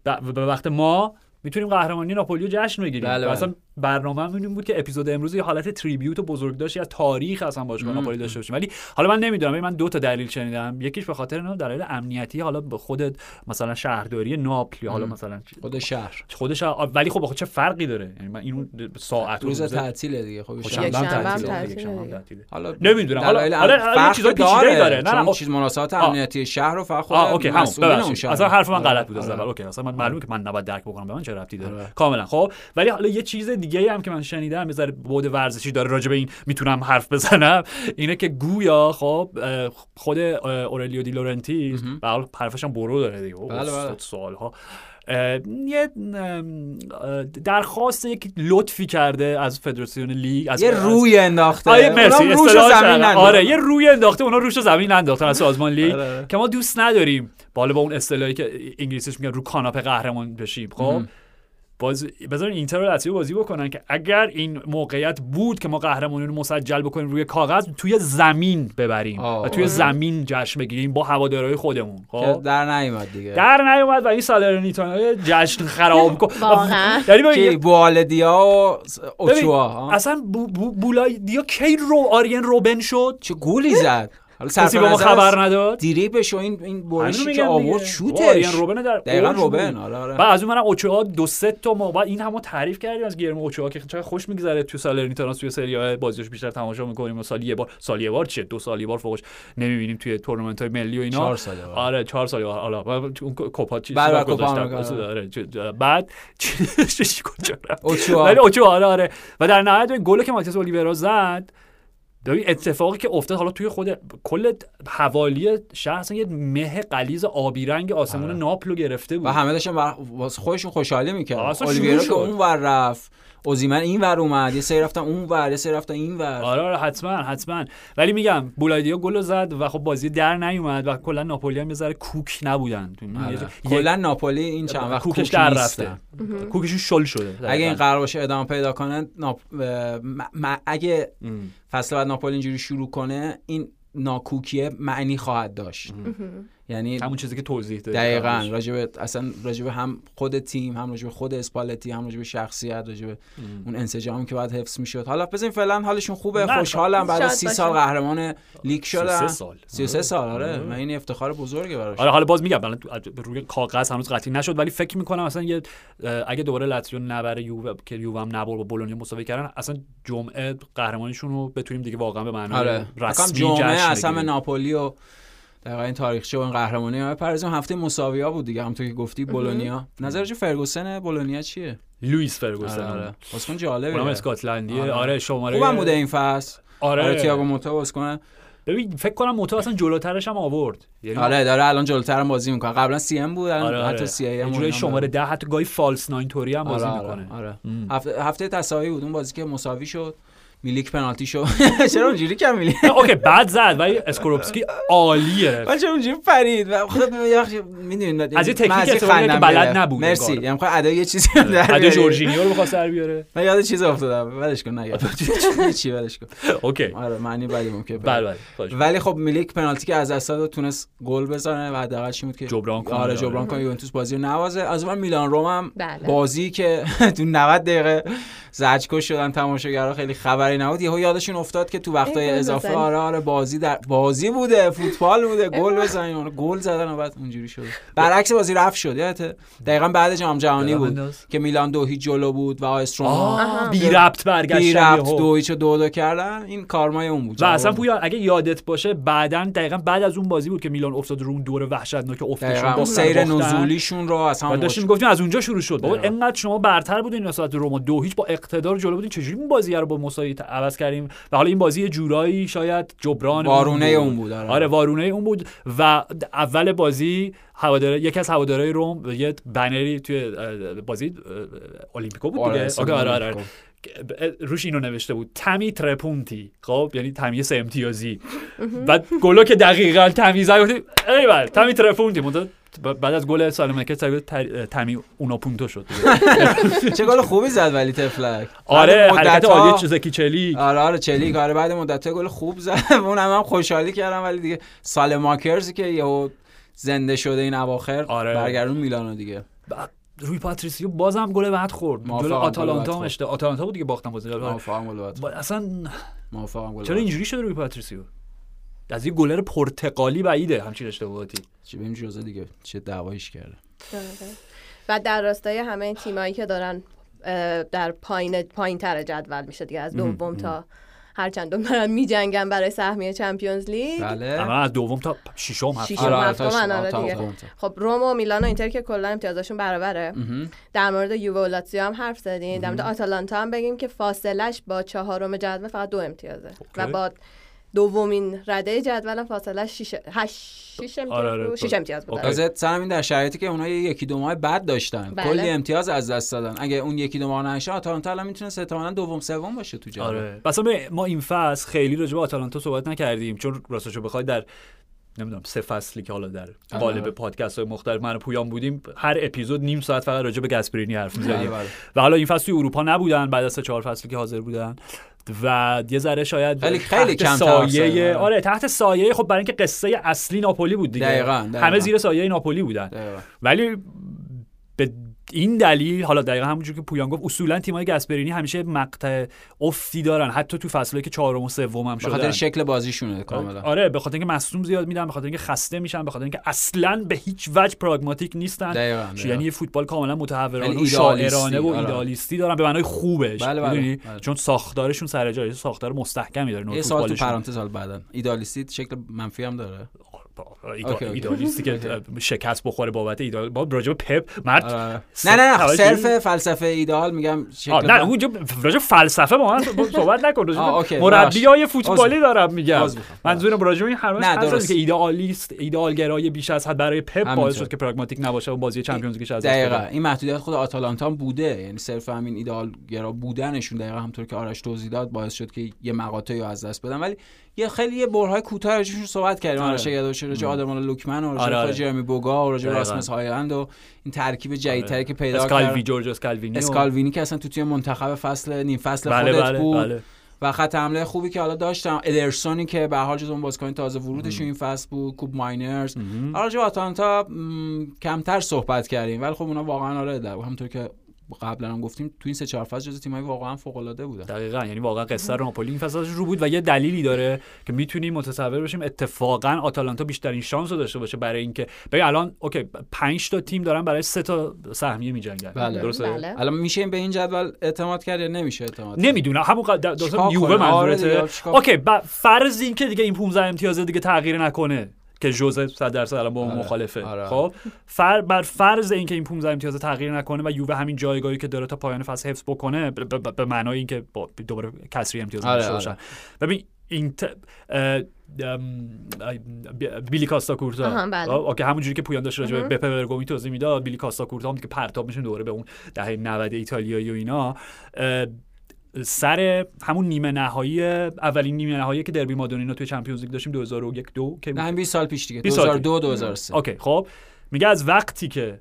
به وقت ما می‌تونیم قهرمانی ناپولی رو جشن بگیریم. بله، بله. اصلا برنامه این بود که اپیزود امروز یه حالت تریبیوت و بزرگداشتی از تاریخ اصلا باشگاه. ناپولی داشته باشیم ولی حالا من نمی‌دونم من دو تا دلیل شنیدم یکیش به خاطر نه دلایل امنیتی حالا به خود مثلا شهرداری ناپل یا حالا. مثلا خود شهر خودش ولی خب آخه چه فرقی داره یعنی من اینو ساعت روز تعطیله دیگه خب خب تعطیله. حالا نمی‌دونم. حالا- حالا- فرق چیزای داره. نه، نه، چیز مناسبات. امنیتی شهر رو فقط خود اوکی شهر اصلا حرف من غلط بود از آره. اول اوکی اصلا من معلومه که من نباید درک بکنم به من چه ربطی داره آره. کاملا خب ولی حالا یه چیز دیگه ای هم که من شنیدم یه ذره بود ورزشی داره راجع به این می‌تونم حرف بزنم اینه که گویا خب خود اورلیو دی لورنتی به حال حرفش هم برو داره دیگه بله، بله. سالها اه، یه درخواست یک لطفی کرده از فدراسیون لیگ از یه روی انداخته آره مرسی روش زمین. آره یه روی انداخته اونا روش رو زمین انداختن از سازمان لیگ آره، آره. که ما دوست نداریم بالا با اون اصطلاحی که انگلیسیش میگن رو کاناپه قهرمان بشیم خب. باز بذارین اینتر و لاتزیو بازی بکنن که اگر این موقعیت بود که ما قهرمانی رو مسجل بکنیم روی کاغذ توی زمین ببریم آه. و توی. زمین جشن بگیریم با هوادارهای خودمون که خب در نیومد دیگه در نیومد و این سالرنیتانا جشن خراب کن واقعا. یعنی ببین، کی بوالدیا و اوچوا؟ اصلا بو بو بولای دیا کی رو آرین روبن شد چه گولی زد حالا کسی به ما خبر نداد؟ دریبش و این این برشی که آورد. شوتش. آرین روبن در دقیقا. روبن آره آره. بعد از اون منم اوچوها دو سه تا ما بعد این همو تعریف کردیم از گرم اوچوها که چقدر خوش میگذره تو سالرنیتانا توی سری بازیش بیشتر تماشا می‌کنیم و سالی یه بار سالی یه بار چیه؟ دو سال یه بار فوقش نمی‌بینیم توی تورنمنت های ملی و اینا. چهار ساله آره. چهار سال حالا اون کوپا چه- بعد چی کجا رفت؟ اوچوا آره آره. و در نهایت گل که ماتیاس اولیورا زد ببین اتفاقی که افتاد حالا توی خود کل حوالی شهر یه مه قلیز آبی رنگ آسمون آره. ناپلو گرفته بود و همه داشتن بر- واسه خودشون خوشحالی می‌کردن اصلا اولیویرا که. اون ور رفت اوزیمن این ور اومد یه سری رفتن اون ور یه سری رفتن این ور. آره آره حتما حتما. ولی میگم بولایدیا گل زد و خب بازی در نیومد و کلا ناپولی هم یه ذره کوک نبودن. آره. کلا ناپولی این چند وقت کوکش کوک در. رفته. کوکشون شل شده. اگه این قرار باشه ادامه پیدا کنه ناپ... اه، م- م- اگه. فصل بعد ناپولی اینجوری شروع کنه این ناکوکیه معنی خواهد داشت. یعنی همون چیزی که توضیح دادی دقیقا راجب اصلا راجب هم خود تیم هم راجب خود اسپالتی هم راجب شخصیت راجب اون انسجامی که باید حفظ می‌شد. حالا بزنین فعلا حالشون خوبه خوشحالم. بعد از شاد سی باشن. سال قهرمان لیگ شدن 33 سال. 33 سال آره. آره. من این افتخار بزرگه براش. آره حالا باز میگم الان تو- روی کاغذ هنوز قطعی نشد ولی فکر می‌کنم اصلا یه اگه دوباره لاتزیو نبره یووه که یووه هم نبر با بولونیا مساوی کردن اصلا جمعه قهرمانیشون رو بتونیم دیگه واقعا به معنای آره. رسمی جمعه اصلا. ناپولی و دقیقا این تاریخچه و این قهرمانی ها پرزیم هفته مساوی ها بود دیگه همونطور که گفتی بولونیا. نظر جو فرگوسن بولونیا چیه؟ لوئیس فرگوسن. آره. آره. آره. بازیکن جالبه اونم اسکاتلندیه آره. آره شماره خوبم بوده این فصل. آره, آره تییاگو موتا بازیکن. ببین فکر کنم موتو اصلا جلوترش هم آورد. یعنی آره داره الان جلوتر هم بازی می‌کنه. قبلا سی ام بود الان آره آره. حتی سی جورایی اونم شماره داره. ده حتی گاهی فالس ناین توری هم بازی آره می‌کنه. آره, آره. ام. هفته, هفته تساوی بود. اون بازی که مساوی شد. میلیک پنالتی شو چرا اونجوری کم میلیک نه، اوکی بعد زد ولی اسکوروپسکی عالیه. ولی چرا اونجوری پرید؟ و خب می‌دونید از یه تکنیک که بلد نبود مرسی. یعنی خواهد ادا یه چیزی در بعد بیاری. جورجینیو رو بخواست در بیاره. من یاد چیز افتادم. ولش کن نگه چی ولش کن. اوکی. آره معنی بدی ممکنه بله بله ولی خب میلیک پنالتی که از و تونست گل بزنه و حداقل چی بود که جبران کنه، آره آره. جبران کنه یوونتوس بازی رو نوازه. از اون میلان روم هم بله. بازی که تو 90 دقیقه زجرکش شدن تماشاگرها خیلی خبری نبود یهو یادشون افتاد که تو وقتای اضافه. آره آره بازی در بازی بوده فوتبال بوده گل بزنیم آره، گل زدن و بعد اونجوری شد برعکس بازی رفت شد یادته دقیقا بعد جام جهانی بود. که میلان دو هیچ جلو بود و آیس روما آه بی ربط برگشتن بی ربط یهو. دو هیچ دو دو کردن این کارمای اون بود و اصلا. پویا اگه یادت باشه بعدا دقیقا بعد از اون بازی بود که میلان افتاد رو اون دور وحشتناک افتشون اون سیر نزولیشون رو هم داشتیم گفتیم از اونجا شروع شد بابا. انقدر شما برتر بودین نسبت به روما دو هیچ با اقتدار جلو بودین چجوری این بازی رو با مساوی عوض کردیم و حالا این بازی یه جورایی شاید جبران وارونه اون بود آره. آره وارونه اون بود و اول بازی هواداره یکی از هوادارهای روم یه بنری توی بازی اه، اولیمپیکو بود دیگه؟ آره، آره آره آره. روش اینو نوشته بود. تمی ترپونتی. خب یعنی تمی سه امتیازی. بعد گلو که دقیقا تمیز گفتیم ای بله تمی ترپونتی. بعد از گل سالمکه تمی اونا پونتو شد. چه گل خوبی زد ولی تفلک آره حرکت عالی زکی چلی آره آره چلیک آره بعد مدت گل خوب زد اون هم, خوشحالی کردم ولی دیگه سال ماکرز که یهو زنده شده این اواخر آره. برگردون میلانو دیگه روی پاتریسیو بازم گل بعد خورد جلو آتالانتا هم. اشته آتالانتا بود دیگه باختن بازی اصلا موافقم گل چرا. اینجوری شده روی پاتریسیو از یه گلر پرتغالی بعیده همچین اشتباهاتی. چی بریم جزء دیگه؟ چه دعوایش کرده. آره. و در راستای همه این تیمایی که دارن در پایین پایین تر جدول میشه دیگه از دوم تا هر چندم دارن میجنگن برای سهمیه Champions League. بله. اما از دوم تا ششم هفت ششم. آره، هفتم تا- آره دیگه. تا- خب روم و میلان و اینتر که کلا امتیازشون برابره. در مورد یووه و لاتزیو هم حرف زدین در مورد آتالانتا هم بگیم که فاصلش با چهارم جدول فقط دو امتیازه. و با دومین رده جدول هم فاصلش 6 8 6 امتیاز. بود. تازه سرم این در شرایطی که اونها یه یکی دو ماه بد داشتن بله. کلی امتیاز از دست دادن اگه اون یکی دو ماه نشه آتالانتا الان می‌تونه احتمالاً دوم سوم باشه تو جدول آره ما این فصل خیلی راجع به آتالانتا صحبت نکردیم چون راستشو بخوای در نمی‌دونم سه فصلی که حالا در قالب پادکست های مختلف من و پویان بودیم هر اپیزود نیم ساعت فقط راجع به گسپرینی حرف بله، می‌زدیم بله. و حالا این فصل توی اروپا نبودن بعد از سه چهار فصلی که حاضر بودن و یه ذره شاید خیلی- خیلی افتادن، سایه آره. آره تحت سایه خب برای اینکه قصه اصلی ناپولی بود دیگه دقیقاً، دقیقاً. همه زیر سایه ناپولی بودن دقیقاً. ولی به این دلیل حالا دقیقا همونجور که پویان گفت اصولا تیمای گسپرینی همیشه مقطع افتی دارن حتی تو فصلی که چهارم و سوم هم به خاطر شدن شکل بازیشونه کاملا آره به خاطر اینکه مصدوم زیاد میدن به خاطر اینکه خسته میشن به خاطر اینکه اصلا به هیچ وجه پراگماتیک نیستن. یعنی یه فوتبال کاملا متهورانه و شاعرانه و آره. ایدالیستی دارن به معنای خوبش بله، بله،؟ بله. چون ساختارشون سر جای ساختار مستحکمی داره یه سال تو. پرانتز حال بعدن ایدالیستی شکل منفی هم داره اوکی. ایدالیستی که شکست بخوره بابت ایدال با راجع پپ مرد آره. نه نه نه صرف فلسفه ایدال میگم شکل نه اونجا راجع فلسفه با من صحبت نکن راجع آه، اوکی، به مربی های ببخشید. فوتبالی دارم میگم. منظورم راجع این هست درست. که ایدئالیست ایدئالگرای بیش از حد برای پپ باعث. شد که پراگماتیک نباشه و بازی Champions League ش از دقیقا. این محدودیت خود آتالانتا بوده یعنی صرف همین ایدال گرا بودنشون دقیقا همونطور که آرش توضیح داد باعث شد که یه مقاطعی رو از دست بدن ولی یه خیلی یه برهه‌ای کوتاه راجعشون صحبت کردیم. آره. آرش یادش راجع آدمولا لوکمن و راجع آره، آره. جرمی بوگا و راجع. راسمس هایلند و این ترکیب جدیدتری آره. که پیدا اسکالوی کرد. جورج اسکالوینی اسکالوینی که اصلا تو تیم منتخب فصل نیم فصل بله خودت بله بود بله. و خط حمله خوبی که حالا داشتم. ادرسونی که به هر حال جز اون بازیکن تازه ورودشون این فصل بود. کوب ماینرز. راجع به آتالانتا م، کمتر صحبت کردیم. ولی خب اونا واقعا آره همونطور که قبلا هم گفتیم تو این سه چهار فصل جز تیمای واقعا فوق العاده بودن دقیقا یعنی واقعا قصه رو ناپولی این فصل رو بود و یه دلیلی داره که می‌تونیم متصور بشیم اتفاقا آتالانتا بیشترین شانس رو داشته باشه برای اینکه ببین الان اوکی 5 تا تیم دارن برای سه تا سهمیه میجنگن بله. درسته بله. الان میشه این به این جدول اعتماد کرد یا نمیشه اعتماد کرد؟ نمی‌دونم همون قد- یووه؟ آره منظورته چیکار- اوکی ب- فرض این که دیگه این 15 امتیاز دیگه تغییر نکنه که جوزه 100 درصد الان با اون آره، مخالفه. آره. خب؟ فر بر فرض اینکه این 15 امتیاز تغییر نکنه و یووه همین جایگاهی که داره تا پایان فصل حفظ بکنه به معنای اینکه با- دوباره کسری امتیاز آره، داشته آره. باشن. ببین این ت... بیلی کاستا کورتا بله. خب، اوکی همونجوری که پویان داشت راجع به بپه برگومی توضیح می‌داد بیلی کاستا کورتا هم که پرتاب میشن دوباره به اون دهه 90 ایتالیایی و اینا. سر همون نیمه نهایی اولین نیمه نهایی که دربی مادونینا توی Champions League داشتیم 2001 دو که نه همین 20 سال پیش دیگه 20 سال 2002 2003 اوکی خب. میگه از وقتی که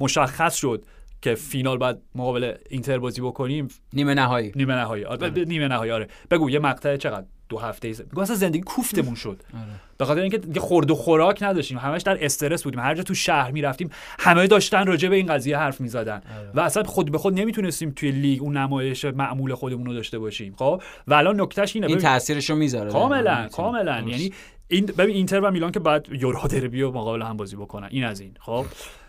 مشخص شد که فینال باید مقابل اینتر بازی بکنیم نیمه نهایی. نیمه نهایی. آره ب- نیمه نهایی آره. بگو یه مقطع چقدر؟ دو هفته ای بگو اصلا زندگی کوفتمون شد. به خاطر اینکه دیگه خورد و خوراک نداشتیم. همش در استرس بودیم. هر جا تو شهر می‌رفتیم همه داشتن راجع به این قضیه حرف می‌زدن. و اصلا خود به خود نمی‌تونستیم توی لیگ اون نمایش معمول خودمون رو داشته باشیم. خب؟ و الان نکتهش اینه. این ببین- تاثیرش رو می‌ذاره. کاملا کاملا. یعنی این ببین اینتر و میلان که بعد یورو دربی و مقابل هم بازی بکنن. این از این. خب؟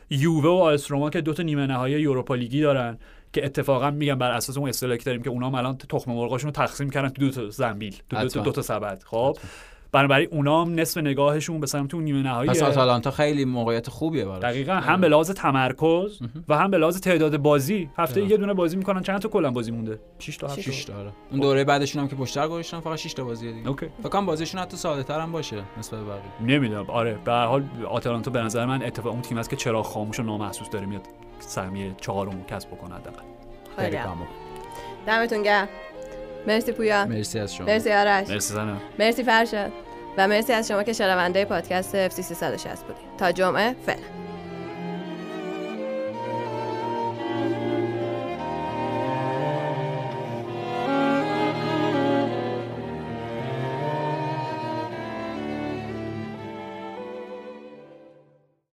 یووه و آ اس روما که دو تا نیمه نهایی یوروپا لیگی دارن. که اتفاقا میگم بر اساس اون اصطلاحی که داریم که اونا هم الان تخم مرغاشون رو تقسیم کردن تو دو تا زنبیل تو دو تا, حتما. دو تا سبد. خب؟ بنابراین اونا هم نصف نگاهشون به سمت اون نیمه نهایی پس آتالانتا خیلی موقعیت خوبیه براش. دقیقا هم به لحاظ تمرکز و هم به لحاظ تعداد بازی. هفته یه دونه بازی می‌کنن. چند تا کلا بازی مونده؟ 6 تا 7 6 تا آره. اون دوره بعدشون هم که پشت سر گذاشتن فقط 6 تا بازی دیگه. okay. فکر کنم بازیشون حتی ساده تر هم باشه نسبت به بقیه. نمی‌دونم. آره به هر حال آتالانتا به نظر من اتفاق اون تیم است که چرا خاموش و نامحسوس داره میاد. سهمیه چهارم کسب بکنه حداقل. خیلی. دمتون گرم. مرسی پویا. مرسی از شما. مرسی آرش. مرسی زنم. مرسی فرشاد. و مرسی از شما که شنونده پادکست اف سی 360 بودید تا جمعه فعلا.